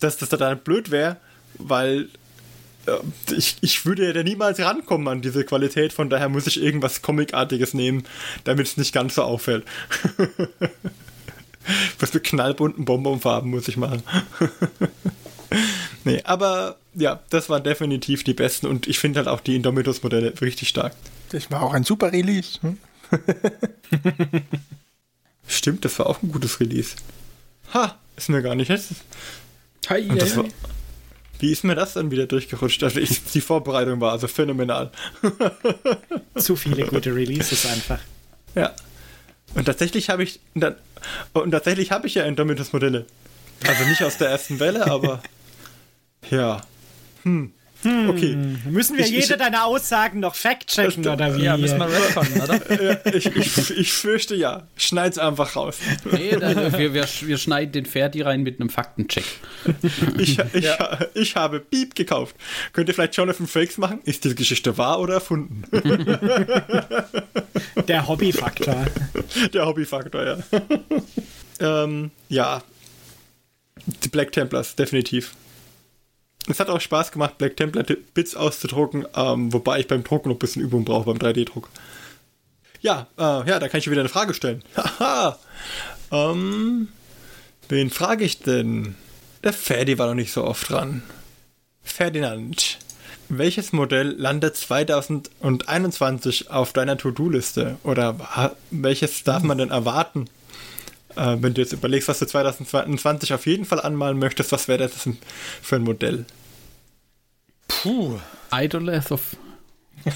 dass das dann blöd wäre, weil äh, ich, ich würde ja da niemals rankommen an diese Qualität, von daher muss ich irgendwas Comicartiges nehmen, damit es nicht ganz so auffällt. Was mit knallbunten Bonbonfarben muss ich machen. nee, aber ja, das waren definitiv die besten und ich finde halt auch die Indomitus-Modelle richtig stark. Das war auch ein super Release. Hm? Stimmt, das war auch ein gutes Release. Ha, ist mir gar nicht. Hi, das war, wie ist mir das dann wieder durchgerutscht? Also ich, die Vorbereitung war also phänomenal. Zu viele gute Releases einfach. Ja. Und tatsächlich habe ich dann, und tatsächlich habe ich ja Indomitus-Modelle. Also nicht aus der ersten Welle, aber ja. Hm. Hm. Okay. Müssen wir ich, jede ich, deiner Aussagen noch fact-checken oder wie? Ja, müssen wir retconnen, oder? ich, ich, ich, fürchte ja. Schneid's einfach raus. Nee, dann, wir, wir, wir schneiden den Ferdi rein mit einem Faktencheck. ich, ich, ja. ich habe Beep gekauft. Könnt ihr vielleicht Jonathan Frakes machen? Ist diese Geschichte wahr oder erfunden? Der Hobbyfaktor. Der Hobbyfaktor, ja. ähm, ja. Die Black Templars, definitiv es hat auch Spaß gemacht, Black Templar Bits auszudrucken, ähm, wobei ich beim Drucken noch ein bisschen Übung brauche, beim 3D-Druck. Ja, äh, ja, da kann ich wieder eine Frage stellen. Haha. ähm, wen frage ich denn? Der Ferdi war noch nicht so oft dran. Ferdinand, welches Modell landet 2021 auf deiner To-Do-Liste? Oder welches darf man denn erwarten? Äh, wenn du jetzt überlegst, was du 2022 auf jeden Fall anmalen möchtest, was wäre das für ein Modell? Puh. Idoleth of.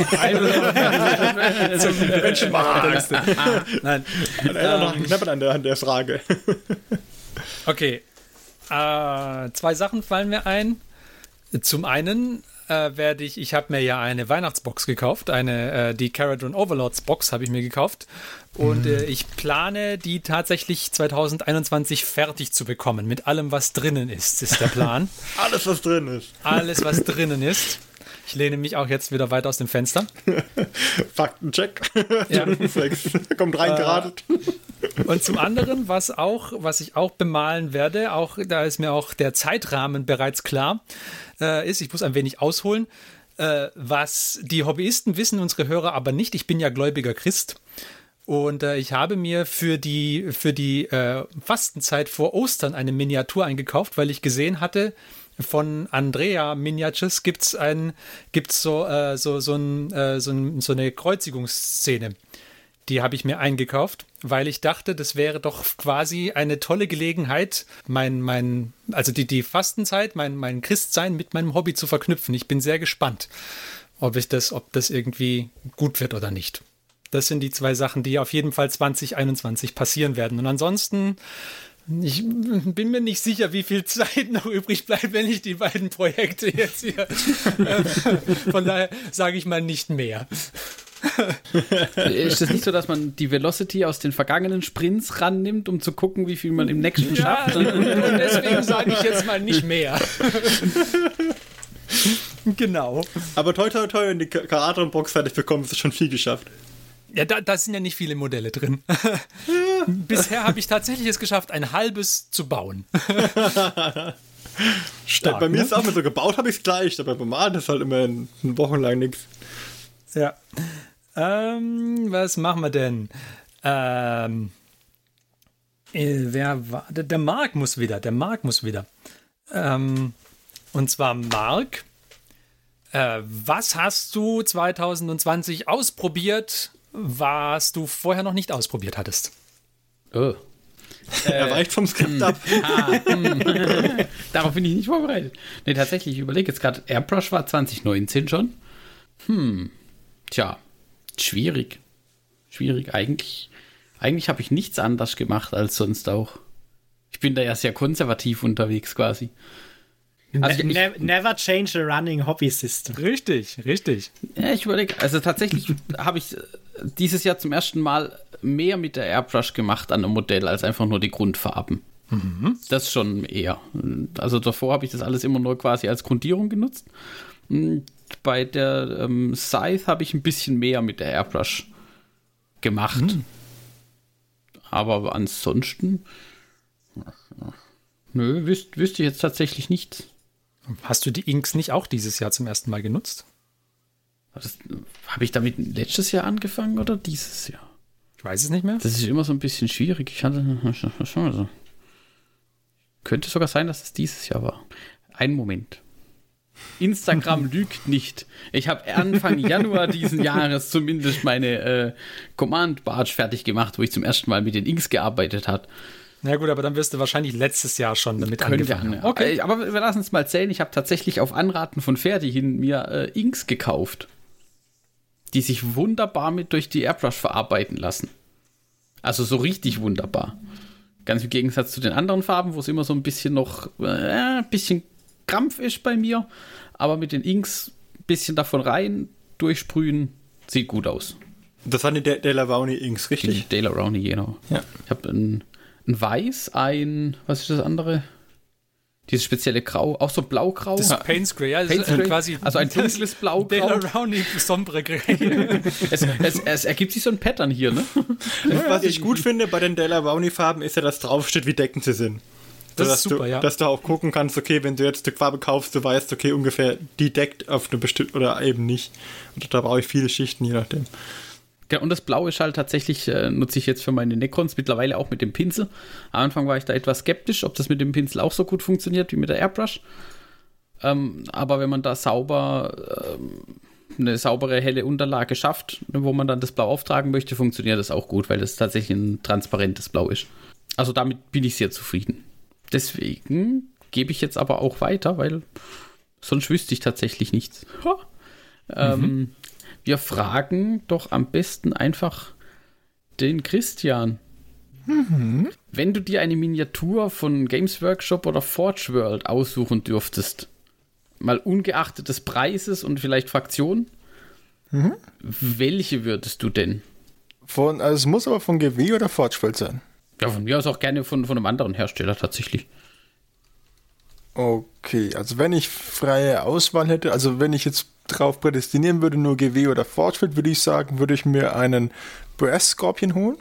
Benchmark. Nein. noch knapp an der, an der Frage. okay. Äh, zwei Sachen fallen mir ein. Zum einen äh, werde ich, ich habe mir ja eine Weihnachtsbox gekauft, eine, äh, die Caradron Overlords Box habe ich mir gekauft und mhm. äh, ich plane, die tatsächlich 2021 fertig zu bekommen, mit allem, was drinnen ist, ist der Plan. Alles, was drin ist. Alles, was drinnen ist. Ich lehne mich auch jetzt wieder weit aus dem Fenster. Faktencheck. Ja. Kommt reingeradet. Und zum anderen, was auch, was ich auch bemalen werde, auch da ist mir auch der Zeitrahmen bereits klar, äh, ist, ich muss ein wenig ausholen. Äh, was die Hobbyisten wissen, unsere Hörer aber nicht. Ich bin ja gläubiger Christ. Und äh, ich habe mir für die, für die äh, Fastenzeit vor Ostern eine Miniatur eingekauft, weil ich gesehen hatte, von Andrea Miniatures gibt's ein, gibt's so, äh, so, so, ein, äh, so, ein, so eine Kreuzigungsszene. Die habe ich mir eingekauft, weil ich dachte, das wäre doch quasi eine tolle Gelegenheit, mein, mein, also die, die Fastenzeit, mein, mein Christsein mit meinem Hobby zu verknüpfen. Ich bin sehr gespannt, ob ich das, ob das irgendwie gut wird oder nicht. Das sind die zwei Sachen, die auf jeden Fall 2021 passieren werden. Und ansonsten, ich bin mir nicht sicher, wie viel Zeit noch übrig bleibt, wenn ich die beiden Projekte jetzt hier. Von daher sage ich mal nicht mehr. Ist es nicht so, dass man die Velocity aus den vergangenen Sprints rannimmt, um zu gucken, wie viel man im nächsten ja, schafft? Und deswegen sage ich jetzt mal nicht mehr. genau. Aber toi toi toi, wenn die Karate-Box fertig bekommen, ist schon viel geschafft. Ja, da, da, sind ja nicht viele Modelle drin. Bisher habe ich tatsächlich es geschafft, ein halbes zu bauen. Stark, bei mir ne? ist es auch mal so gebaut, habe ich es gleich, aber beim Malen ist halt immer ein, Wochen lang nichts. Ja. Ähm, was machen wir denn? Ähm, äh, wer war? Der, der Mark muss wieder. Der Mark muss wieder. Ähm, und zwar Mark. Äh, was hast du 2020 ausprobiert, was du vorher noch nicht ausprobiert hattest? Oh. er weicht vom Skript ab. Ah, hm. Darauf bin ich nicht vorbereitet. Nee, tatsächlich, ich überlege jetzt gerade, Airbrush war 2019 schon. Hm. Tja, schwierig. Schwierig. Eigentlich, eigentlich habe ich nichts anders gemacht als sonst auch. Ich bin da ja sehr konservativ unterwegs quasi. Also ne ich, never change a running hobby system. Richtig, richtig. Ja, ich überlege, also tatsächlich habe ich dieses Jahr zum ersten Mal mehr mit der Airbrush gemacht an einem Modell als einfach nur die Grundfarben. Mhm. Das schon eher. Also davor habe ich das alles immer nur quasi als Grundierung genutzt. Bei der ähm, Scythe habe ich ein bisschen mehr mit der Airbrush gemacht. Mhm. Aber ansonsten. Nö, wüsste wüsst ich jetzt tatsächlich nichts. Hast du die Inks nicht auch dieses Jahr zum ersten Mal genutzt? Habe ich damit letztes Jahr angefangen oder dieses Jahr? Ich weiß es nicht mehr. Das ist immer so ein bisschen schwierig. Ich hatte schon so. Könnte sogar sein, dass es dieses Jahr war. Ein Moment. Instagram lügt nicht. Ich habe Anfang Januar diesen Jahres zumindest meine äh, Command Barge fertig gemacht, wo ich zum ersten Mal mit den Inks gearbeitet habe. Na gut, aber dann wirst du wahrscheinlich letztes Jahr schon damit angefangen. haben. Okay, aber wir lassen es mal zählen. Ich habe tatsächlich auf Anraten von Ferdi hin mir äh, Inks gekauft, die sich wunderbar mit durch die Airbrush verarbeiten lassen. Also so richtig wunderbar. Ganz im Gegensatz zu den anderen Farben, wo es immer so ein bisschen noch äh, ein bisschen Krampf ist bei mir. Aber mit den Inks ein bisschen davon rein, durchsprühen, sieht gut aus. Das waren die De Delarowney Inks, richtig? Die Delarowney, genau. Ja. Ich habe ein ein Weiß, ein, was ist das andere? Dieses spezielle Grau, auch so blau-grau. Das ist Paints Gray, ja. Das Paints ist quasi also ein dunkles Blau-grau. Rowney sombre Gray. es, es, es, ergibt sich so ein Pattern hier, ne? Was ich gut finde bei den Della Rowney Farben ist ja, dass draufsteht, wie deckend sie sind. Das ist super, du, ja. Dass du auch gucken kannst, okay, wenn du jetzt eine Farbe kaufst, du weißt, okay, ungefähr die deckt auf eine bestimmte oder eben nicht. Und da brauche ich viele Schichten, je nachdem. Ja, und das Blau ist halt tatsächlich, äh, nutze ich jetzt für meine Necrons mittlerweile auch mit dem Pinsel. Am Anfang war ich da etwas skeptisch, ob das mit dem Pinsel auch so gut funktioniert wie mit der Airbrush. Ähm, aber wenn man da sauber ähm, eine saubere, helle Unterlage schafft, wo man dann das Blau auftragen möchte, funktioniert das auch gut, weil das tatsächlich ein transparentes Blau ist. Also damit bin ich sehr zufrieden. Deswegen gebe ich jetzt aber auch weiter, weil sonst wüsste ich tatsächlich nichts. Ähm, mhm. Wir fragen doch am besten einfach den Christian. Mhm. Wenn du dir eine Miniatur von Games Workshop oder Forge World aussuchen dürftest, mal ungeachtet des Preises und vielleicht Fraktion, mhm. welche würdest du denn? Von, also es muss aber von GW oder Forge World sein. Ja, von mir aus auch gerne von, von einem anderen Hersteller tatsächlich. Okay, also wenn ich freie Auswahl hätte, also wenn ich jetzt drauf prädestinieren würde, nur GW oder Fortschritt, würde ich sagen, würde ich mir einen Brass Scorpion holen.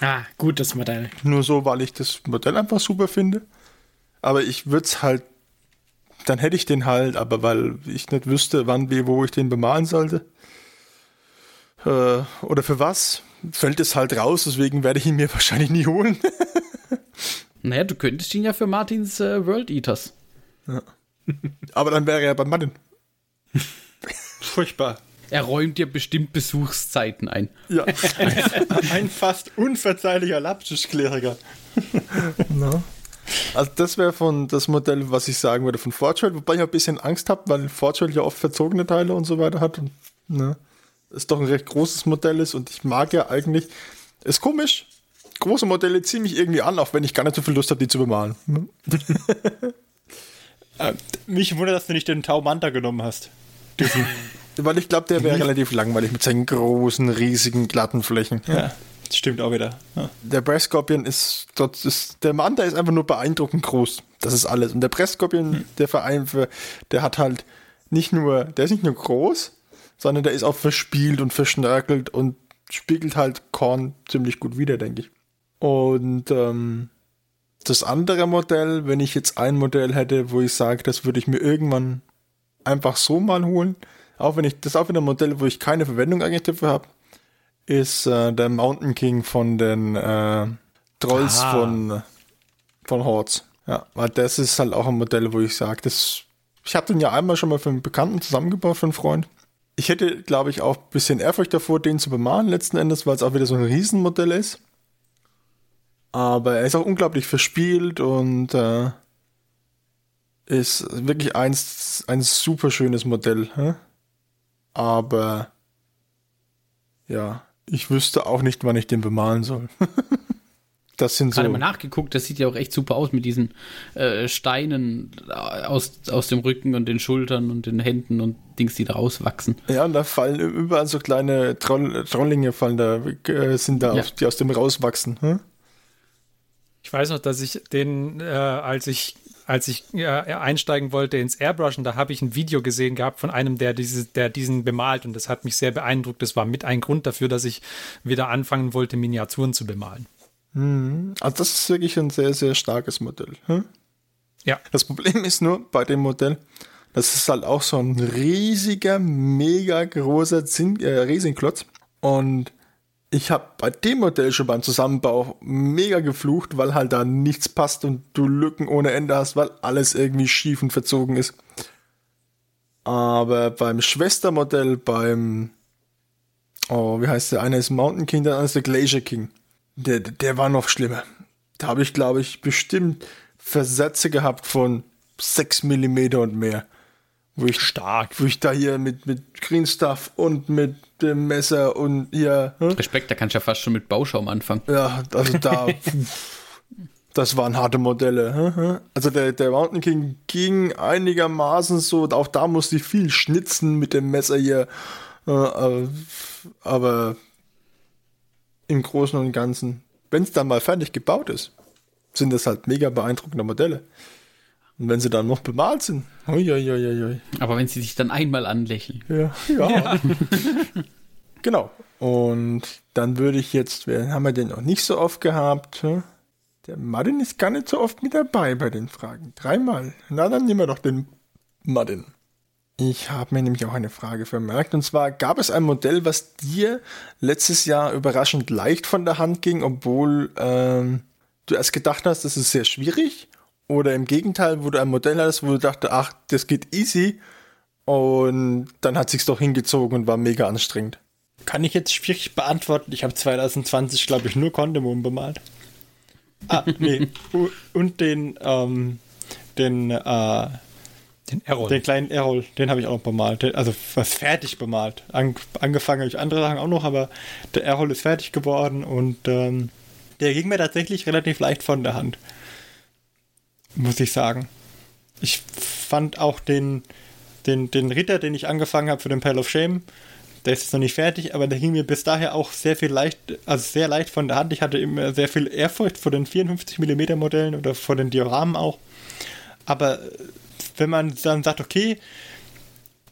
Ah, gutes Modell. Nur so, weil ich das Modell einfach super finde. Aber ich würde es halt, dann hätte ich den halt, aber weil ich nicht wüsste, wann, wie, wo ich den bemalen sollte. Äh, oder für was, fällt es halt raus, deswegen werde ich ihn mir wahrscheinlich nie holen. naja, du könntest ihn ja für Martins äh, World Eaters. Ja. Aber dann wäre er bei Martin. Furchtbar. Er räumt dir bestimmt Besuchszeiten ein. Ja. Ein, fast unverzeihlicher Lapsus-Kleriker. no. Also das wäre von das Modell, was ich sagen würde von Fortschritt, wobei ich ein bisschen Angst habe, weil Fortschritt ja oft verzogene Teile und so weiter hat und ne, es doch ein recht großes Modell ist und ich mag ja eigentlich, ist komisch, große Modelle ziehen mich irgendwie an, auch wenn ich gar nicht so viel Lust habe, die zu bemalen. äh, mich wundert, dass du nicht den Tau Manta genommen hast. Weil ich glaube, der wäre relativ langweilig mit seinen großen, riesigen, glatten Flächen. Ja, stimmt auch wieder. Ja. Der Brass Scorpion ist, dort ist, der Manta ist einfach nur beeindruckend groß. Das ist alles. Und der Brass Scorpion, hm. der Verein, für, der hat halt nicht nur, der ist nicht nur groß, sondern der ist auch verspielt und verschnörkelt und spiegelt halt Korn ziemlich gut wieder, denke ich. Und ähm, das andere Modell, wenn ich jetzt ein Modell hätte, wo ich sage, das würde ich mir irgendwann einfach so mal holen, auch wenn ich, das auch wieder ein Modell, wo ich keine Verwendung eigentlich dafür habe, ist äh, der Mountain King von den äh, Trolls ah. von, von Hordes. Ja, weil das ist halt auch ein Modell, wo ich sage, das, ich habe den ja einmal schon mal für einen Bekannten zusammengebaut, für einen Freund. Ich hätte, glaube ich, auch ein bisschen Ehrfurcht davor, den zu bemalen, letzten Endes, weil es auch wieder so ein Riesenmodell ist. Aber er ist auch unglaublich verspielt und äh, ist wirklich eins, ein super schönes Modell. Hä? Aber ja, ich wüsste auch nicht, wann ich den bemalen soll. das sind Gerade so. mal nachgeguckt, das sieht ja auch echt super aus mit diesen äh, Steinen aus, aus dem Rücken und den Schultern und den Händen und Dings, die da rauswachsen. Ja, und da fallen überall so kleine Troll Trollinge fallen da, äh, sind da, ja. auf, die aus dem rauswachsen. Hm? Ich weiß noch, dass ich den, äh, als ich als ich äh, einsteigen wollte ins Airbrushen, da habe ich ein Video gesehen gehabt von einem, der, diese, der diesen bemalt und das hat mich sehr beeindruckt. Das war mit ein Grund dafür, dass ich wieder anfangen wollte, Miniaturen zu bemalen. Also das ist wirklich ein sehr, sehr starkes Modell. Hm? Ja. Das Problem ist nur bei dem Modell, das ist halt auch so ein riesiger, mega großer Zink, äh, Riesenklotz. Und ich habe bei dem Modell schon beim Zusammenbau mega geflucht, weil halt da nichts passt und du Lücken ohne Ende hast, weil alles irgendwie schief und verzogen ist. Aber beim Schwestermodell, beim, oh, wie heißt der? Einer ist Mountain King, der andere ist der Glacier King. Der, der war noch schlimmer. Da habe ich, glaube ich, bestimmt Versätze gehabt von 6 mm und mehr. Wo ich, Stark. Wo ich da hier mit, mit Green Stuff und mit dem Messer und hier. Hm? Respekt, da kannst du ja fast schon mit Bauschaum anfangen. Ja, also da. das waren harte Modelle. Also der, der Mountain King ging einigermaßen so, auch da musste ich viel schnitzen mit dem Messer hier. Äh, aber im Großen und Ganzen, wenn es dann mal fertig gebaut ist, sind das halt mega beeindruckende Modelle. Und wenn sie dann noch bemalt sind. Uiuiuiui. Aber wenn sie sich dann einmal anlächeln. Ja. ja. ja. genau. Und dann würde ich jetzt, wir haben wir den noch nicht so oft gehabt. Der Martin ist gar nicht so oft mit dabei bei den Fragen. Dreimal. Na, dann nehmen wir doch den Martin. Ich habe mir nämlich auch eine Frage vermerkt. Und zwar gab es ein Modell, was dir letztes Jahr überraschend leicht von der Hand ging, obwohl ähm, du erst gedacht hast, das ist sehr schwierig. Oder im Gegenteil, wo du ein Modell hattest, wo du dachte, ach, das geht easy. Und dann hat sich's doch hingezogen und war mega anstrengend. Kann ich jetzt schwierig beantworten. Ich habe 2020, glaube ich, nur Condemon bemalt. Ah, nee. und den, ähm, den, äh, den Errol. Den kleinen Errol, den habe ich auch noch bemalt. Also was fertig bemalt. An, angefangen habe ich andere Sachen auch noch, aber der Errol ist fertig geworden und ähm, der ging mir tatsächlich relativ leicht von der Hand muss ich sagen. Ich fand auch den, den, den Ritter, den ich angefangen habe für den Pile of Shame, der ist jetzt noch nicht fertig, aber der ging mir bis daher auch sehr viel leicht, also sehr leicht von der Hand. Ich hatte immer sehr viel Ehrfurcht vor den 54mm Modellen oder vor den Dioramen auch. Aber wenn man dann sagt, okay,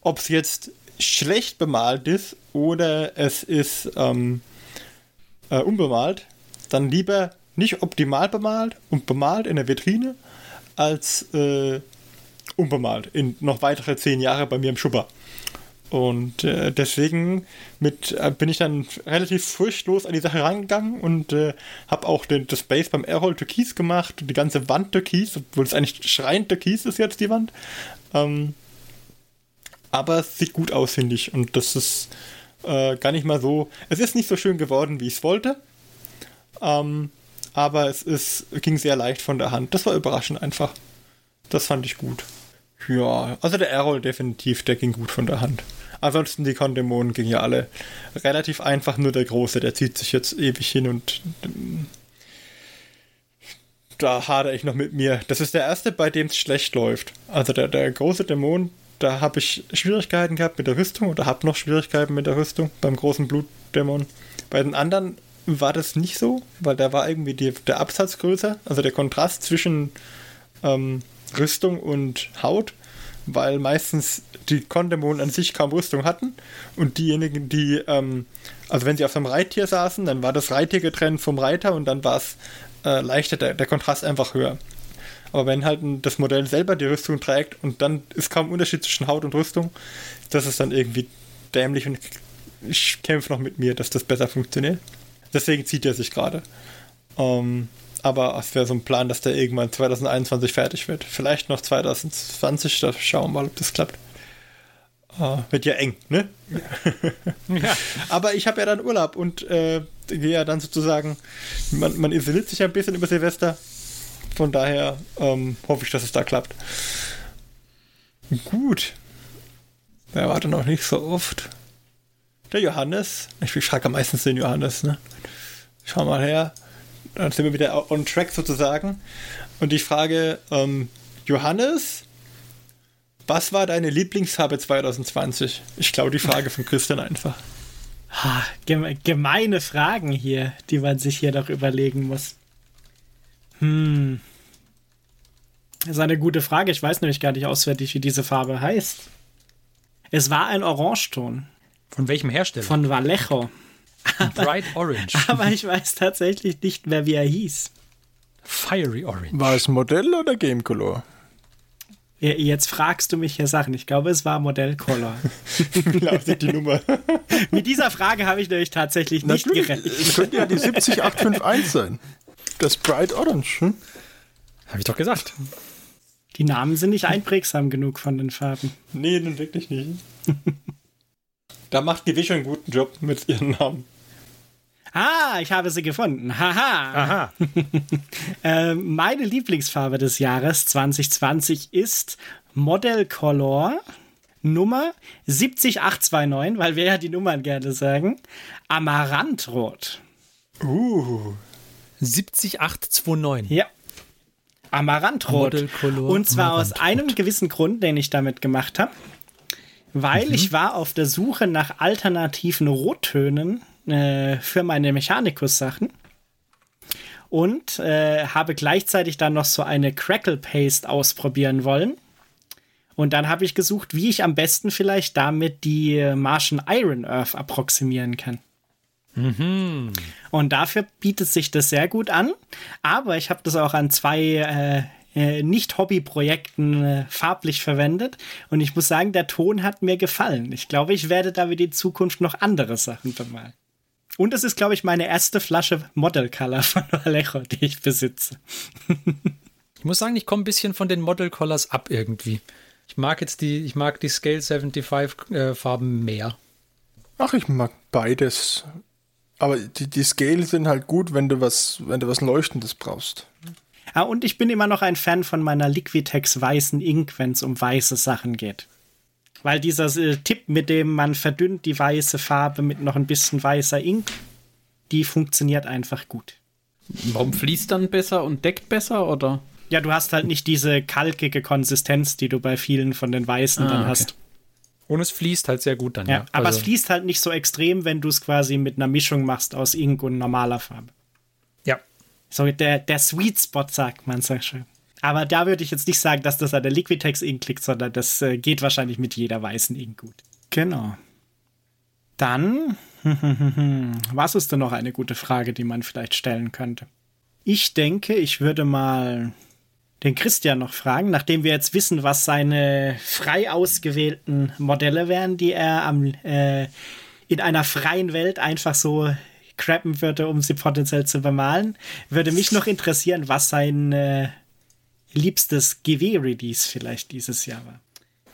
ob es jetzt schlecht bemalt ist oder es ist ähm, äh, unbemalt, dann lieber nicht optimal bemalt und bemalt in der Vitrine, als äh, unbemalt in noch weitere zehn Jahre bei mir im Schubber. Und äh, deswegen mit, äh, bin ich dann relativ furchtlos an die Sache rangegangen und äh, habe auch den, das Base beim Airhole Türkis gemacht die ganze Wand Türkis, obwohl es eigentlich schreiend Türkis ist jetzt die Wand. Ähm, aber es sieht gut aus, finde ich. Und das ist äh, gar nicht mal so. Es ist nicht so schön geworden, wie ich es wollte. Ähm, aber es ist, ging sehr leicht von der Hand. Das war überraschend einfach. Das fand ich gut. Ja, also der Errol definitiv, der ging gut von der Hand. Ansonsten die Kondämonen gingen ja alle relativ einfach, nur der Große, der zieht sich jetzt ewig hin und ähm, da hadere ich noch mit mir. Das ist der erste, bei dem es schlecht läuft. Also der, der große Dämon, da habe ich Schwierigkeiten gehabt mit der Rüstung oder habe noch Schwierigkeiten mit der Rüstung beim großen Blutdämon. Bei den anderen war das nicht so, weil da war irgendwie die, der Absatz größer, also der Kontrast zwischen ähm, Rüstung und Haut, weil meistens die Kondämonen an sich kaum Rüstung hatten und diejenigen, die, ähm, also wenn sie auf einem Reittier saßen, dann war das Reittier getrennt vom Reiter und dann war es äh, leichter, der, der Kontrast einfach höher. Aber wenn halt das Modell selber die Rüstung trägt und dann ist kaum Unterschied zwischen Haut und Rüstung, das ist dann irgendwie dämlich und ich kämpfe noch mit mir, dass das besser funktioniert. Deswegen zieht er sich gerade. Ähm, aber es wäre so ein Plan, dass der irgendwann 2021 fertig wird. Vielleicht noch 2020, da schauen wir mal, ob das klappt. Uh, wird ja eng, ne? ja. Aber ich habe ja dann Urlaub und äh, gehe ja dann sozusagen, man, man isoliert sich ein bisschen über Silvester. Von daher ähm, hoffe ich, dass es da klappt. Gut. Wer war denn noch nicht so oft? Der Johannes. Ich frage meistens den Johannes, ne? Schau mal her. Dann sind wir wieder on track sozusagen. Und ich frage, ähm, Johannes, was war deine Lieblingsfarbe 2020? Ich glaube die Frage von Christian einfach. Gemeine Fragen hier, die man sich hier noch überlegen muss. Hm. Das ist eine gute Frage. Ich weiß nämlich gar nicht auswendig, wie diese Farbe heißt. Es war ein Orangeton. Von welchem Hersteller? Von Vallejo. Bright Orange. Aber ich weiß tatsächlich nicht mehr, wie er hieß. Fiery Orange. War es Modell oder Game Color? Jetzt fragst du mich hier Sachen. Ich glaube, es war Modellcolor. Wie lautet die Nummer? Mit dieser Frage habe ich nämlich tatsächlich nicht Natürlich, gerechnet. Es könnte ja die 70851 sein. Das Bright Orange. Hm? Habe ich doch gesagt. Die Namen sind nicht einprägsam genug von den Farben. Nee, nun wirklich nicht. da macht die Wisch einen guten Job mit ihren Namen. Ah, ich habe sie gefunden. Haha. Aha. äh, meine Lieblingsfarbe des Jahres 2020 ist Model Color Nummer 70829, weil wir ja die Nummern gerne sagen. Amarantrot. Uh. 70829. Ja. Amarantrot. Und zwar Amarantrot. aus einem gewissen Grund, den ich damit gemacht habe. Weil mhm. ich war auf der Suche nach alternativen Rottönen äh, für meine Mechanikus-Sachen und äh, habe gleichzeitig dann noch so eine Crackle Paste ausprobieren wollen. Und dann habe ich gesucht, wie ich am besten vielleicht damit die Martian Iron Earth approximieren kann. Mhm. Und dafür bietet sich das sehr gut an. Aber ich habe das auch an zwei äh, äh, Nicht-Hobby-Projekten äh, farblich verwendet. Und ich muss sagen, der Ton hat mir gefallen. Ich glaube, ich werde damit in Zukunft noch andere Sachen bemalen. Und es ist, glaube ich, meine erste Flasche Model Color von Vallejo, die ich besitze. ich muss sagen, ich komme ein bisschen von den Model Colors ab irgendwie. Ich mag jetzt die, ich mag die Scale 75 äh, Farben mehr. Ach, ich mag beides. Aber die, die Scale sind halt gut, wenn du was, wenn du was Leuchtendes brauchst. Ah, und ich bin immer noch ein Fan von meiner Liquitex weißen Ink, wenn es um weiße Sachen geht. Weil dieser äh, Tipp, mit dem man verdünnt die weiße Farbe mit noch ein bisschen weißer Ink, die funktioniert einfach gut. Warum fließt dann besser und deckt besser, oder? Ja, du hast halt nicht diese kalkige Konsistenz, die du bei vielen von den Weißen ah, dann okay. hast. Und es fließt halt sehr gut dann, ja. ja. Aber also. es fließt halt nicht so extrem, wenn du es quasi mit einer Mischung machst aus Ink und normaler Farbe. Ja. So, der, der Sweet Spot, sagt man so schön. Aber da würde ich jetzt nicht sagen, dass das an der Liquitex Ink liegt, sondern das äh, geht wahrscheinlich mit jeder weißen Ink gut. Genau. Dann, Was ist denn noch eine gute Frage, die man vielleicht stellen könnte? Ich denke, ich würde mal den Christian noch fragen, nachdem wir jetzt wissen, was seine frei ausgewählten Modelle wären, die er am, äh, in einer freien Welt einfach so crappen würde, um sie potenziell zu bemalen, würde mich noch interessieren, was sein äh, liebstes GW-Release vielleicht dieses Jahr war.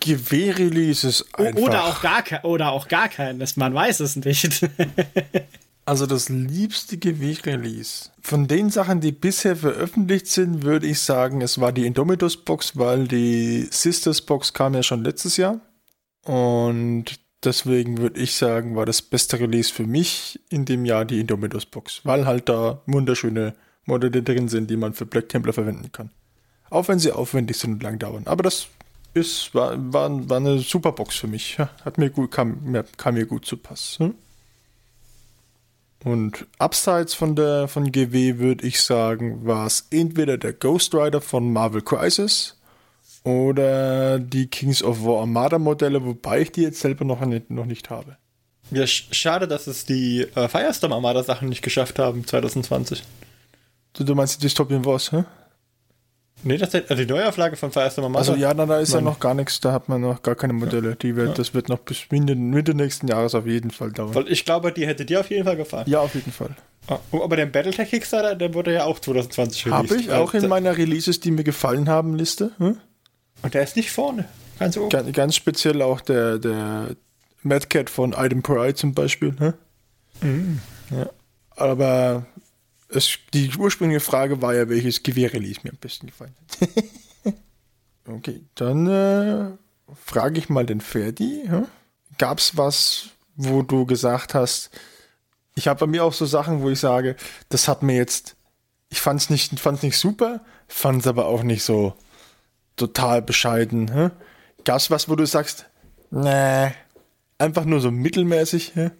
GW-Release ist einfach... Oder auch gar, oder auch gar keines, man weiß es nicht. also das liebste GW-Release. Von den Sachen, die bisher veröffentlicht sind, würde ich sagen, es war die Indomitus-Box, weil die Sisters-Box kam ja schon letztes Jahr. Und deswegen würde ich sagen, war das beste Release für mich in dem Jahr die Indomitus-Box, weil halt da wunderschöne Modelle drin sind, die man für Black Templar verwenden kann. Auch wenn sie aufwendig sind und lang dauern. Aber das ist, war, war, war eine super Box für mich. Hat mir gut, kam, kam mir gut zu Pass. Hm? Und abseits von der von GW würde ich sagen, war es entweder der Ghost Rider von Marvel Crisis oder die Kings of War Armada Modelle, wobei ich die jetzt selber noch nicht, noch nicht habe. Ja, schade, dass es die äh, Firestorm Armada Sachen nicht geschafft haben 2020. Du, du meinst die Dystopian Wars, hä? Nee, das ist also die Neuauflage von Firestorm Armada. Also ja, na, da ist Nein. ja noch gar nichts, da hat man noch gar keine Modelle. Die wird, ja. Das wird noch bis Mitte, Mitte nächsten Jahres auf jeden Fall dauern. Weil ich glaube, die hätte dir auf jeden Fall gefallen. Ja, auf jeden Fall. Ah, oh, aber der Battletech Kickstarter, der wurde ja auch 2020 released. Habe ich auch in meiner Releases, die mir gefallen haben, Liste. Hm? Und der ist nicht vorne. Ganz oben. Ganz, ganz speziell auch der, der Mad Cat von Item Pride zum Beispiel. Hm? Mhm. Ja. Aber es, die ursprüngliche Frage war ja, welches Gewehr-Release mir am besten gefallen hat. okay, dann äh, frage ich mal den Ferdi. Hm? Gab es was, wo du gesagt hast, ich habe bei mir auch so Sachen, wo ich sage, das hat mir jetzt, ich fand es nicht, fand's nicht super, fand es aber auch nicht so total bescheiden. Hm? Gab es was, wo du sagst, nee, einfach nur so mittelmäßig? Hm?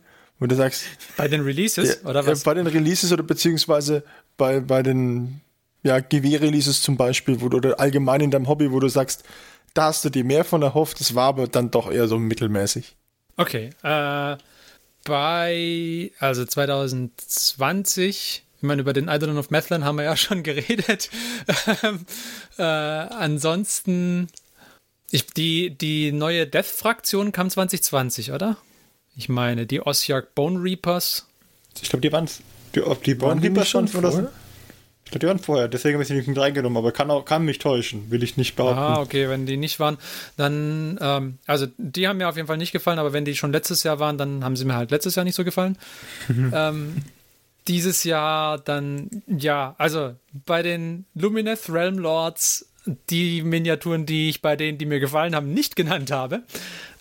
Wo du sagst. Bei den Releases ja, oder was? Bei den Releases oder beziehungsweise bei, bei den ja, GW-Releases zum Beispiel, wo du oder allgemein in deinem Hobby, wo du sagst, da hast du dir mehr von erhofft, das war aber dann doch eher so mittelmäßig. Okay. Äh, bei, also 2020, ich meine, über den Idol of Methland haben wir ja schon geredet. äh, ansonsten, ich, die, die neue Death-Fraktion kam 2020, oder? Ich meine, die Ossiarch Bone Reapers. Ich glaube, die waren. Die, ob die Bone Reapers schon vorher? Ich glaube, die waren vorher, deswegen habe ich sie nicht reingenommen, aber kann, auch, kann mich täuschen, will ich nicht behaupten. Ah, okay, wenn die nicht waren, dann, ähm, also die haben mir auf jeden Fall nicht gefallen, aber wenn die schon letztes Jahr waren, dann haben sie mir halt letztes Jahr nicht so gefallen. ähm, dieses Jahr dann, ja, also bei den Lumineth Realm Lords, die Miniaturen, die ich bei denen, die mir gefallen haben, nicht genannt habe.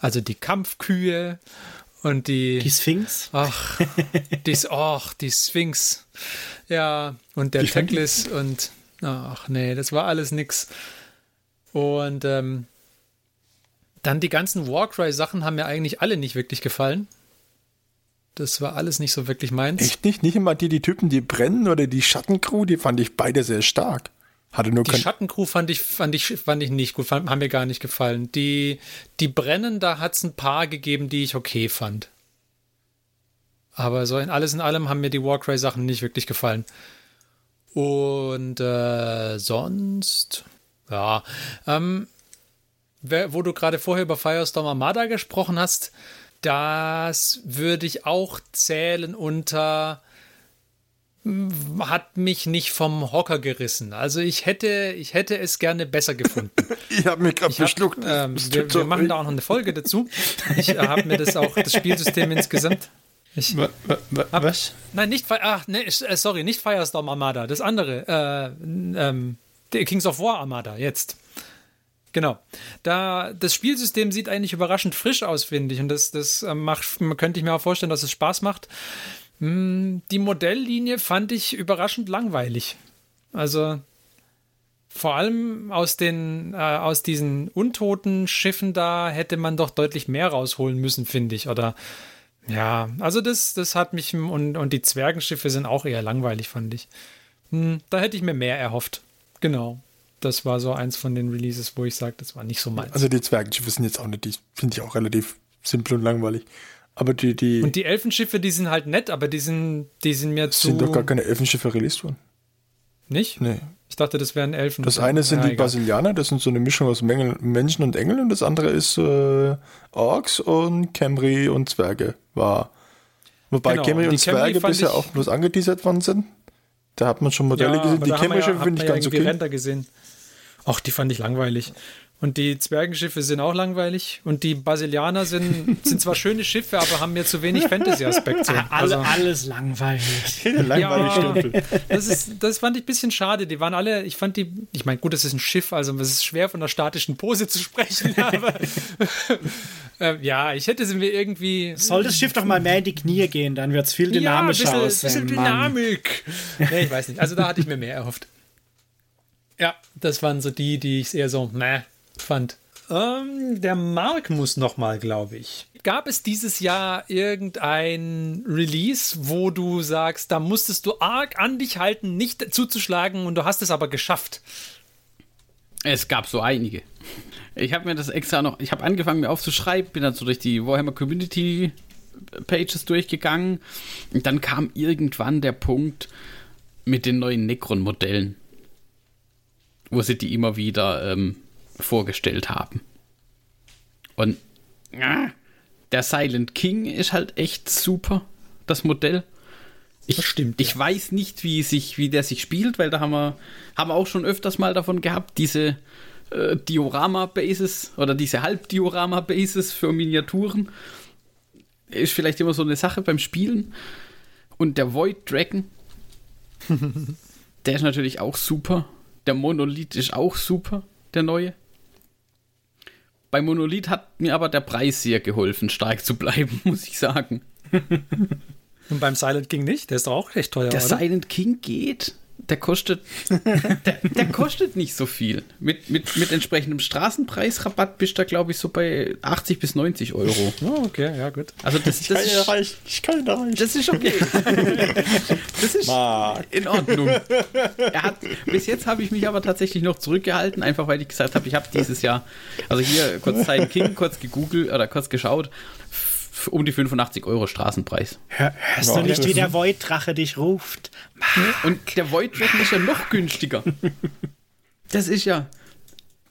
Also die Kampfkühe und die. Die Sphinx? Ach, die, ach, die Sphinx. Ja, und der Teclis und. Ach nee, das war alles nix. Und ähm, dann die ganzen Warcry-Sachen haben mir eigentlich alle nicht wirklich gefallen. Das war alles nicht so wirklich meins. Echt nicht? Nicht immer die, die Typen, die brennen oder die Schattencrew, die fand ich beide sehr stark. Hatte nur die Schattencrew fand ich, fand, ich, fand ich nicht gut, fand, haben mir gar nicht gefallen. Die, die Brennen, da hat es ein paar gegeben, die ich okay fand. Aber so in alles in allem haben mir die Warcry-Sachen nicht wirklich gefallen. Und äh, sonst, ja, ähm, wo du gerade vorher über Firestorm Armada gesprochen hast, das würde ich auch zählen unter hat mich nicht vom Hocker gerissen. Also ich hätte, ich hätte es gerne besser gefunden. ich habe mich gerade verschluckt. Ähm, wir, wir machen da auch noch eine Folge dazu. Ich äh, habe mir das auch, das Spielsystem insgesamt. Ich hab, was? Nein, nicht, ach, nee, äh, sorry, nicht Firestorm Armada, das andere. Äh, ähm, Kings of War Armada, jetzt. Genau. Da, das Spielsystem sieht eigentlich überraschend frisch aus, finde ich. Und das, das äh, macht, könnte ich mir auch vorstellen, dass es Spaß macht. Hm, die Modelllinie fand ich überraschend langweilig. Also vor allem aus den äh, aus diesen untoten Schiffen da hätte man doch deutlich mehr rausholen müssen, finde ich. Oder ja, also das, das hat mich und, und die Zwergenschiffe sind auch eher langweilig, fand ich. Hm, da hätte ich mir mehr erhofft. Genau. Das war so eins von den Releases, wo ich sage, das war nicht so meins. Also die Zwergenschiffe sind jetzt auch nicht, die finde ich auch relativ simpel und langweilig. Aber die, die. Und die Elfenschiffe, die sind halt nett, aber die sind, die sind mir zu. Sind doch gar keine Elfenschiffe released worden. Nicht? Nee. Ich dachte, das wären Elfen. Das eine sind ja, die egal. Basilianer, das sind so eine Mischung aus Mängel, Menschen und Engeln und das andere ist äh, Orks und Camry und Zwerge war. Wobei genau. Camry und, und Zwerge bisher auch bloß angeteasert worden sind. Da hat man schon Modelle ja, gesehen. Die Camry-Schiffe ja, finde ich ganz okay. Render gesehen. Ach, die fand ich langweilig. Und die Zwergenschiffe sind auch langweilig. Und die Basilianer sind, sind zwar schöne Schiffe, aber haben mir zu wenig Fantasy-Aspekte. Also, alles langweilig. langweilig ja, das, ist, das fand ich ein bisschen schade. Die waren alle, ich fand die, ich meine, gut, das ist ein Schiff, also es ist schwer von der statischen Pose zu sprechen, aber äh, ja, ich hätte sie mir irgendwie. Soll das Schiff doch mal mehr in die Knie gehen, dann wird es viel dynamischer ja, ein bisschen, aussehen. bisschen Dynamik. nee, ich weiß nicht. Also da hatte ich mir mehr erhofft. Ja, das waren so die, die ich eher so, meh, fand. Ähm, der Mark muss noch mal, glaube ich. Gab es dieses Jahr irgendein Release, wo du sagst, da musstest du arg an dich halten, nicht zuzuschlagen und du hast es aber geschafft? Es gab so einige. Ich habe mir das extra noch, ich habe angefangen mir aufzuschreiben, bin dann so durch die Warhammer Community Pages durchgegangen und dann kam irgendwann der Punkt mit den neuen Necron-Modellen, wo sie die immer wieder ähm, vorgestellt haben. Und ja, der Silent King ist halt echt super, das Modell. Ich, das stimmt. Ich ja. weiß nicht, wie, sich, wie der sich spielt, weil da haben wir, haben wir auch schon öfters mal davon gehabt, diese äh, Diorama-Bases oder diese Halbdiorama-Bases für Miniaturen. Ist vielleicht immer so eine Sache beim Spielen. Und der Void Dragon, der ist natürlich auch super. Der Monolith ist auch super, der neue. Bei Monolith hat mir aber der Preis sehr geholfen, stark zu bleiben, muss ich sagen. Und beim Silent King nicht? Der ist doch auch recht teuer. Der oder? Silent King geht der kostet, der, der, kostet nicht so viel. Mit, mit, mit entsprechendem Straßenpreisrabatt bist du, glaube ich, so bei 80 bis 90 Euro. Oh, okay, ja, gut. Also das, ich das kann ist, erreichen. Ich kann erreichen. Das ist okay. das ist Mark. in Ordnung. Hat, bis jetzt habe ich mich aber tatsächlich noch zurückgehalten, einfach weil ich gesagt habe, ich habe dieses Jahr, also hier kurz Silent King, kurz gegoogelt oder kurz geschaut um die 85 Euro Straßenpreis. Hör, hörst du nicht, wie der Void-Drache dich ruft? Und der Void-Drache ist ja noch günstiger. Das ist ja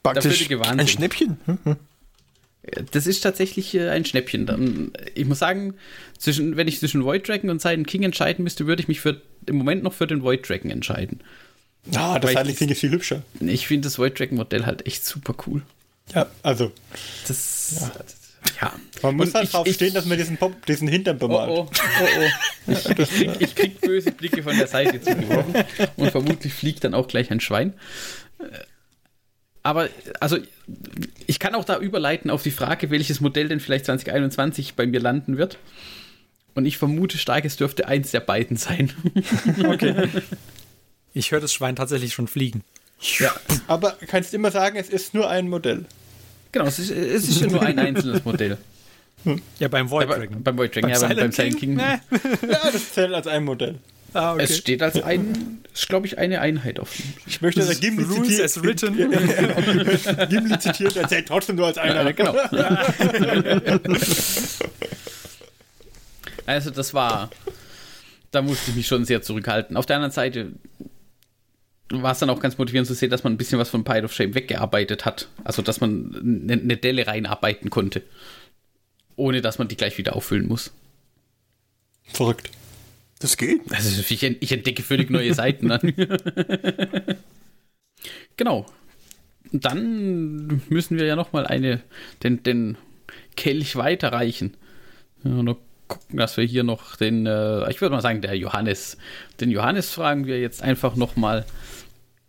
Praktisch ein Schnäppchen. Das ist tatsächlich äh, ein Schnäppchen. Ich muss sagen, zwischen, wenn ich zwischen Void Dragon und Silent King entscheiden müsste, würde ich mich für, im Moment noch für den Void Dragon entscheiden. Ah, das Silent King ist viel hübscher. Ich finde das Void Dragon Modell halt echt super cool. Ja, also. Das, ja. Ja. Man muss halt drauf ich, stehen, dass man diesen, Pop, diesen Hintern bemalt. Oh, oh, oh, oh. Ich, ich, krieg, ich, krieg, böse Blicke von der Seite zugeworfen und vermutlich fliegt dann auch gleich ein Schwein. Aber, also, ich kann auch da überleiten auf die Frage, welches Modell denn vielleicht 2021 bei mir landen wird. Und ich vermute stark, es dürfte eins der beiden sein. Okay. Ich höre das Schwein tatsächlich schon fliegen. Ja, aber kannst immer sagen, es ist nur ein Modell. Genau, es ist, es ist ja nur ein einzelnes Modell. Ja, beim Void Dragon. Ja, beim Void Dragon, beim ja, Silent beim Silent King. King. ja, das zählt als ein Modell. Ah, okay. Es steht als ein, ist glaube ich eine Einheit auf. Ich möchte dass Gimli zitiert. as written. Gimli zitiert, er zählt trotzdem nur als einer. Ja, genau. also das war, da musste ich mich schon sehr zurückhalten. Auf der anderen Seite war es dann auch ganz motivierend zu sehen, dass man ein bisschen was von Pile of Shame weggearbeitet hat. Also, dass man eine, eine Delle reinarbeiten konnte. Ohne dass man die gleich wieder auffüllen muss. Verrückt. Das geht. Also ich, ich entdecke völlig neue Seiten dann. genau. Und dann müssen wir ja nochmal eine, den, den Kelch weiterreichen. Ja, noch gucken, dass wir hier noch den, äh, ich würde mal sagen, der Johannes, den Johannes fragen wir jetzt einfach nochmal,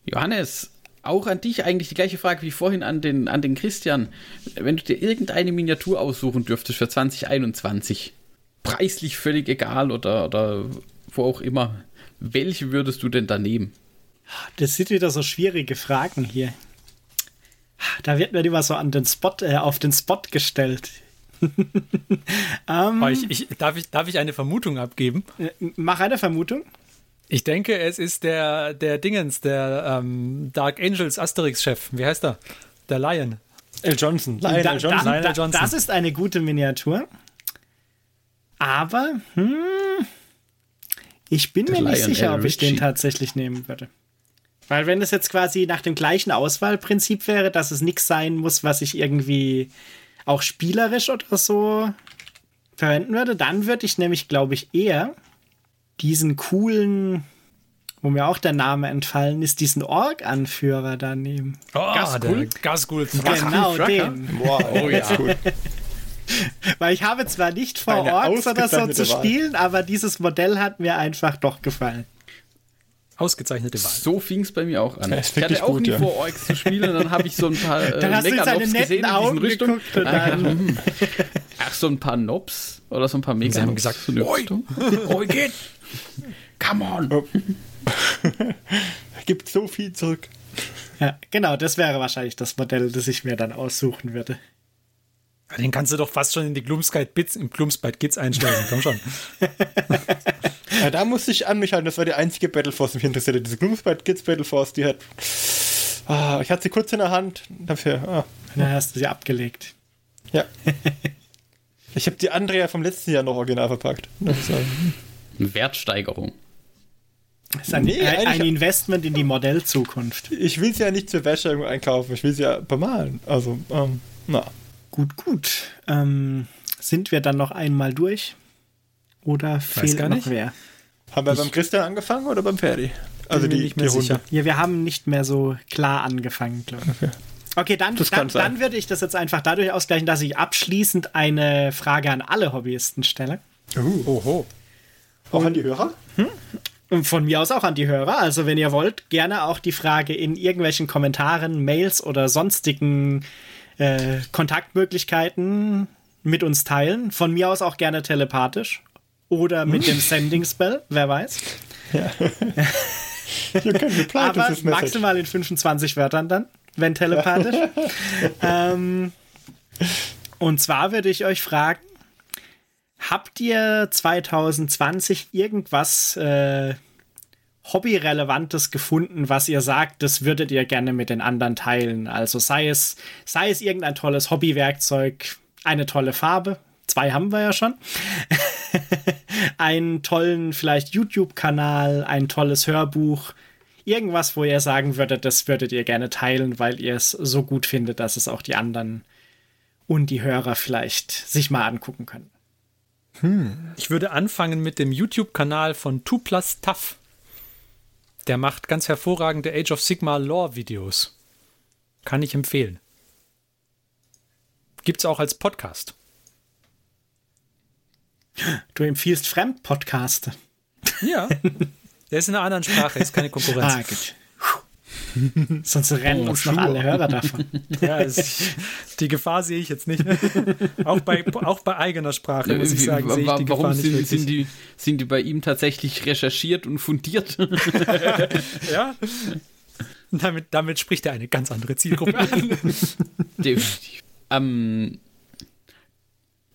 Johannes, auch an dich eigentlich die gleiche Frage wie vorhin an den, an den Christian. Wenn du dir irgendeine Miniatur aussuchen dürftest für 2021, preislich völlig egal oder, oder wo auch immer, welche würdest du denn da nehmen? Das sind wieder so schwierige Fragen hier. Da wird mir immer so an den Spot, äh, auf den Spot gestellt. um, ich, ich, darf, ich, darf ich eine Vermutung abgeben? Mach eine Vermutung. Ich denke, es ist der, der Dingens, der ähm, Dark Angels Asterix-Chef. Wie heißt er? Der Lion. L. Johnson. Lion da, L. Johnson. Da, da, Johnson. Das ist eine gute Miniatur. Aber hm, ich bin mir nicht sicher, ob ich den tatsächlich nehmen würde. Weil wenn es jetzt quasi nach dem gleichen Auswahlprinzip wäre, dass es nichts sein muss, was ich irgendwie auch spielerisch oder so verwenden würde, dann würde ich nämlich, glaube ich, eher diesen coolen, wo mir auch der Name entfallen ist, diesen Org-Anführer da nehmen. Oh, Gasgul? Gasgul. Genau, den. Wow, oh ja. Cool. Weil ich habe zwar nicht vor, Orks oder so zu spielen, aber dieses Modell hat mir einfach doch gefallen. Ausgezeichnete Wahl. So fing es bei mir auch an. Ich hatte auch gut, nie ja. vor, Orks zu spielen, dann habe ich so ein paar äh, dann hast du seine gesehen Augen in diesen Richtung. Dann, ach, so ein paar Nobs oder so ein paar Mega. Sie haben gesagt, so eine Oi, Oi geht. Come on. Oh. Gibt so viel zurück. Ja, genau, das wäre wahrscheinlich das Modell, das ich mir dann aussuchen würde. Den kannst du doch fast schon in die Gloomspite Bits, im Gloomspite Kids einstellen. Komm schon. Ja, da musste ich an mich halten. Das war die einzige Battleforce, die mich interessierte. Diese Gloomspite Kids Battleforce, die hat. Ah, ich hatte sie kurz in der Hand. Dafür. Ah. Dann hast du sie abgelegt. Ja. ich habe die Andrea vom letzten Jahr noch original verpackt. Eine Wertsteigerung. Das ist ein, nee, ein, ein Investment in die Modellzukunft. Ich will sie ja nicht zur Wäsche einkaufen, ich will sie ja bemalen. Also, ähm, na. Gut, gut. Ähm, sind wir dann noch einmal durch? Oder fehlt gar nicht. noch wer? Haben wir ich beim Christian angefangen oder beim Ferdi? Also die, nicht mehr die sicher. Ja, wir haben nicht mehr so klar angefangen, glaube ich. Okay. Okay, dann, dann, dann, würde ich das jetzt einfach dadurch ausgleichen, dass ich abschließend eine Frage an alle Hobbyisten stelle. Uh, oho. Auch an die Hörer? Hm? Von mir aus auch an die Hörer. Also, wenn ihr wollt, gerne auch die Frage in irgendwelchen Kommentaren, Mails oder sonstigen äh, Kontaktmöglichkeiten mit uns teilen. Von mir aus auch gerne telepathisch. Oder mit dem Sending Spell, wer weiß. Ja. Aber maximal in 25 Wörtern dann, wenn telepathisch. ähm, und zwar würde ich euch fragen, habt ihr 2020 irgendwas äh, Hobbyrelevantes gefunden, was ihr sagt, das würdet ihr gerne mit den anderen teilen. Also sei es, sei es irgendein tolles Hobbywerkzeug, eine tolle Farbe, zwei haben wir ja schon, einen tollen vielleicht YouTube-Kanal, ein tolles Hörbuch, irgendwas, wo ihr sagen würdet, das würdet ihr gerne teilen, weil ihr es so gut findet, dass es auch die anderen und die Hörer vielleicht sich mal angucken können. Hm. Ich würde anfangen mit dem YouTube-Kanal von 2 Plus Tough. Der macht ganz hervorragende Age of Sigma Lore-Videos. Kann ich empfehlen. Gibt's auch als Podcast. Du empfiehlst Fremdpodcaste. Ja. Der ist in einer anderen Sprache, ist keine Konkurrenz. Ah, gut. Sonst rennen oh, uns noch alle Hörer davon. Ja, es, die Gefahr sehe ich jetzt nicht. auch, bei, auch bei eigener Sprache, muss ich sagen, sehe ich die Gefahr nicht sind, sind, die, sind die bei ihm tatsächlich recherchiert und fundiert? ja. Damit, damit spricht er eine ganz andere Zielgruppe an. Definitiv. Ähm,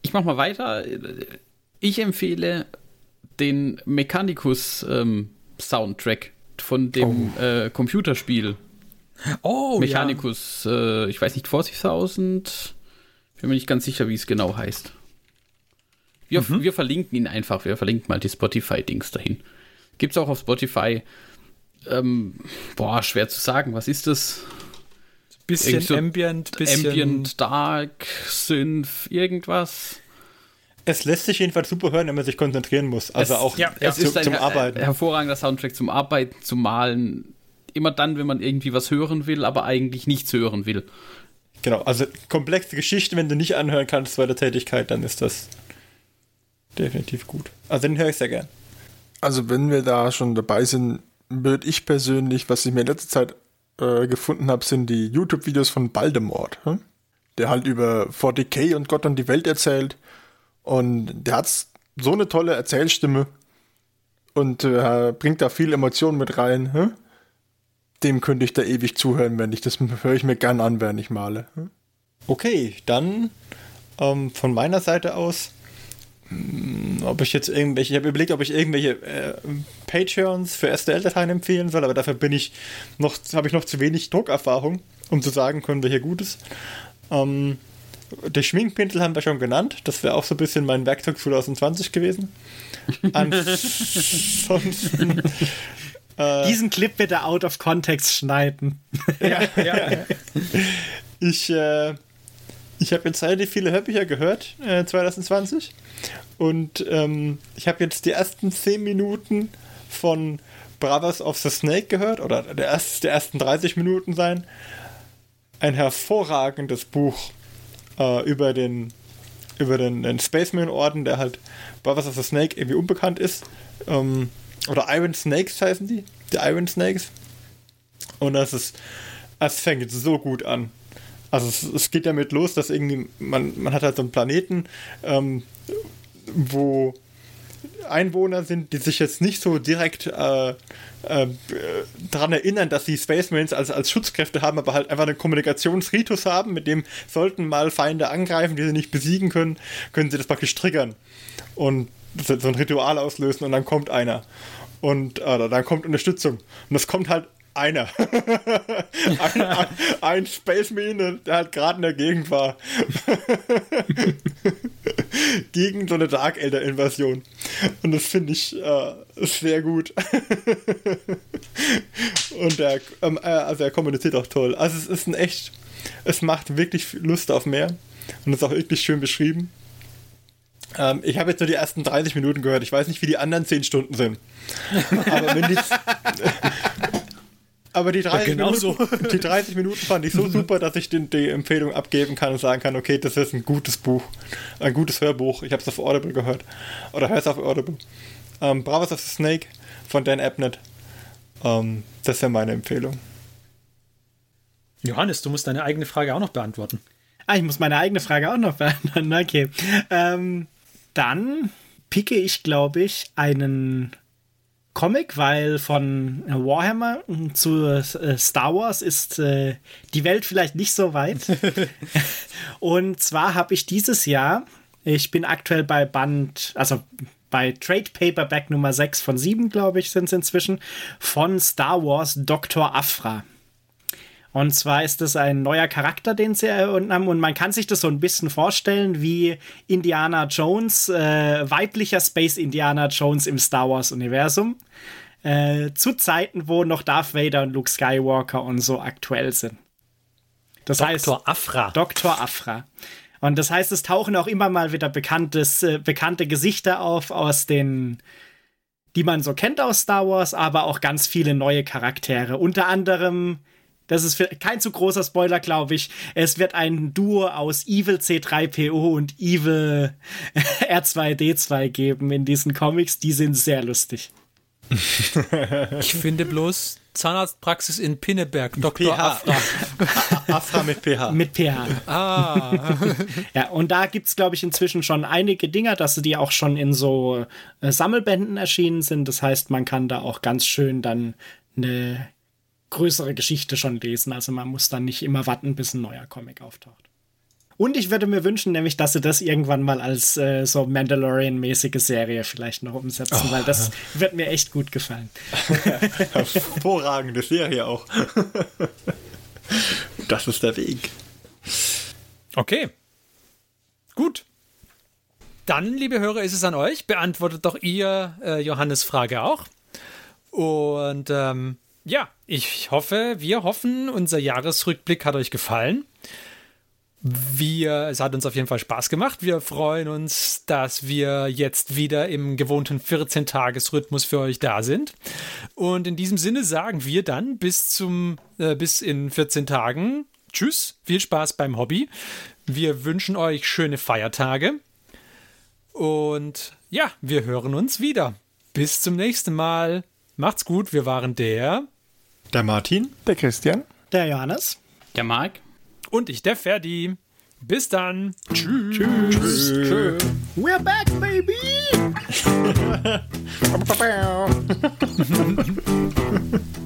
ich mache mal weiter. Ich empfehle den Mechanicus ähm, Soundtrack von dem oh. äh, Computerspiel. Oh, Mechanicus, ja. äh, ich weiß nicht, 40.000. Bin mir nicht ganz sicher, wie es genau heißt. Wir, mhm. wir verlinken ihn einfach. Wir verlinken mal die Spotify-Dings dahin. Gibt's auch auf Spotify. Ähm, boah, schwer zu sagen. Was ist das? Bisschen so Ambient, bisschen Ambient, Dark, Synth, irgendwas. Es lässt sich jedenfalls super hören, wenn man sich konzentrieren muss. Also es, auch ja, es zu, ist ein zum Arbeiten. hervorragender Soundtrack zum Arbeiten, zum Malen. Immer dann, wenn man irgendwie was hören will, aber eigentlich nichts hören will. Genau, also komplexe Geschichten, wenn du nicht anhören kannst bei der Tätigkeit, dann ist das definitiv gut. Also den höre ich sehr gern. Also wenn wir da schon dabei sind, würde ich persönlich, was ich mir in letzter Zeit äh, gefunden habe, sind die YouTube-Videos von Baldemort. Hm? Der halt über 40k und Gott und die Welt erzählt und der hat so eine tolle Erzählstimme und äh, bringt da viel Emotionen mit rein. Hm? Dem könnte ich da ewig zuhören, wenn ich das höre ich mir gern an, während ich male. Hm? Okay, dann ähm, von meiner Seite aus, mh, hm, ob ich jetzt irgendwelche, ich habe überlegt, ob ich irgendwelche äh, Patreons für STL-Dateien empfehlen soll, aber dafür bin ich noch, habe ich noch zu wenig Druckerfahrung, um zu sagen können, welcher gut ist. Ähm, die Schminkpinsel haben wir schon genannt. Das wäre auch so ein bisschen mein Werkzeug 2020 gewesen. Ansonsten. äh, Diesen Clip bitte out of context schneiden. ja, ja. Ich, äh, ich habe jetzt relativ viele Hörbücher gehört, äh, 2020. Und ähm, ich habe jetzt die ersten 10 Minuten von Brothers of the Snake gehört, oder der, erst, der ersten 30 Minuten sein. Ein hervorragendes Buch äh, über den über den, den Spaceman-Orden, der halt Brothers of the Snake irgendwie unbekannt ist. Ähm, oder Iron Snakes heißen die. Die Iron Snakes. Und das ist, es fängt so gut an. Also es, es, geht damit los, dass irgendwie, man, man hat halt so einen Planeten, ähm, wo Einwohner sind, die sich jetzt nicht so direkt äh, äh, daran erinnern, dass sie Spacemans als, als Schutzkräfte haben, aber halt einfach einen Kommunikationsritus haben, mit dem sollten mal Feinde angreifen, die sie nicht besiegen können, können sie das praktisch triggern und so ein Ritual auslösen und dann kommt einer und äh, dann kommt Unterstützung. Und es kommt halt einer. ein, ein, ein Space Marine, der halt gerade in der Gegend war. Gegen so eine Dark Elder Invasion. Und das finde ich äh, sehr gut. Und er, ähm, äh, also er kommuniziert auch toll. Also es ist ein echt, es macht wirklich Lust auf mehr. Und ist auch wirklich schön beschrieben. Ähm, ich habe jetzt nur die ersten 30 Minuten gehört. Ich weiß nicht, wie die anderen 10 Stunden sind. Aber wenn die, aber die 30, ja, genau Minuten, so. die 30 Minuten fand ich so super, dass ich den, die Empfehlung abgeben kann und sagen kann, okay, das ist ein gutes Buch, ein gutes Hörbuch. Ich habe es auf Audible gehört. Oder hör es auf Audible. Ähm, Bravos of the Snake von Dan Abnett. Ähm, das wäre meine Empfehlung. Johannes, du musst deine eigene Frage auch noch beantworten. Ah, ich muss meine eigene Frage auch noch beantworten. Okay. Ähm, dann picke ich, glaube ich, einen Comic, weil von Warhammer zu äh, Star Wars ist äh, die Welt vielleicht nicht so weit. und zwar habe ich dieses Jahr, ich bin aktuell bei Band, also bei Trade Paperback Nummer 6 von 7, glaube ich, sind es inzwischen, von Star Wars Dr. Afra. Und zwar ist es ein neuer Charakter, den sie erfunden haben. Und man kann sich das so ein bisschen vorstellen wie Indiana Jones, äh, weiblicher Space Indiana Jones im Star Wars-Universum. Äh, zu Zeiten, wo noch Darth Vader und Luke Skywalker und so aktuell sind. Das Dr. heißt. Dr. Afra. Dr. Afra. Und das heißt, es tauchen auch immer mal wieder bekanntes, äh, bekannte Gesichter auf aus den, die man so kennt aus Star Wars, aber auch ganz viele neue Charaktere. Unter anderem das ist kein zu großer Spoiler, glaube ich. Es wird ein Duo aus Evil C3PO und Evil R2D2 geben in diesen Comics. Die sind sehr lustig. ich finde bloß Zahnarztpraxis in Pinneberg, Dr. PH. Afra. Afra mit PH. Mit PH. Ah. ja, und da gibt es, glaube ich, inzwischen schon einige Dinger, dass die auch schon in so äh, Sammelbänden erschienen sind. Das heißt, man kann da auch ganz schön dann eine größere Geschichte schon lesen. Also man muss dann nicht immer warten, bis ein neuer Comic auftaucht. Und ich würde mir wünschen, nämlich, dass sie das irgendwann mal als äh, so Mandalorian-mäßige Serie vielleicht noch umsetzen, oh. weil das oh. wird mir echt gut gefallen. Hervorragende Serie auch. das ist der Weg. Okay. Gut. Dann, liebe Hörer, ist es an euch. Beantwortet doch ihr äh, Johannes Frage auch. Und ähm, ja, ich hoffe, wir hoffen, unser Jahresrückblick hat euch gefallen. Wir, es hat uns auf jeden Fall Spaß gemacht. Wir freuen uns, dass wir jetzt wieder im gewohnten 14-Tages-Rhythmus für euch da sind. Und in diesem Sinne sagen wir dann bis zum, äh, bis in 14 Tagen. Tschüss, viel Spaß beim Hobby. Wir wünschen euch schöne Feiertage. Und ja, wir hören uns wieder. Bis zum nächsten Mal. Macht's gut. Wir waren der der Martin. Der Christian. Der Johannes. Der Marc. Und ich, der Ferdi. Bis dann. Tschüss. Tschüss. Tschüss. We're back, baby.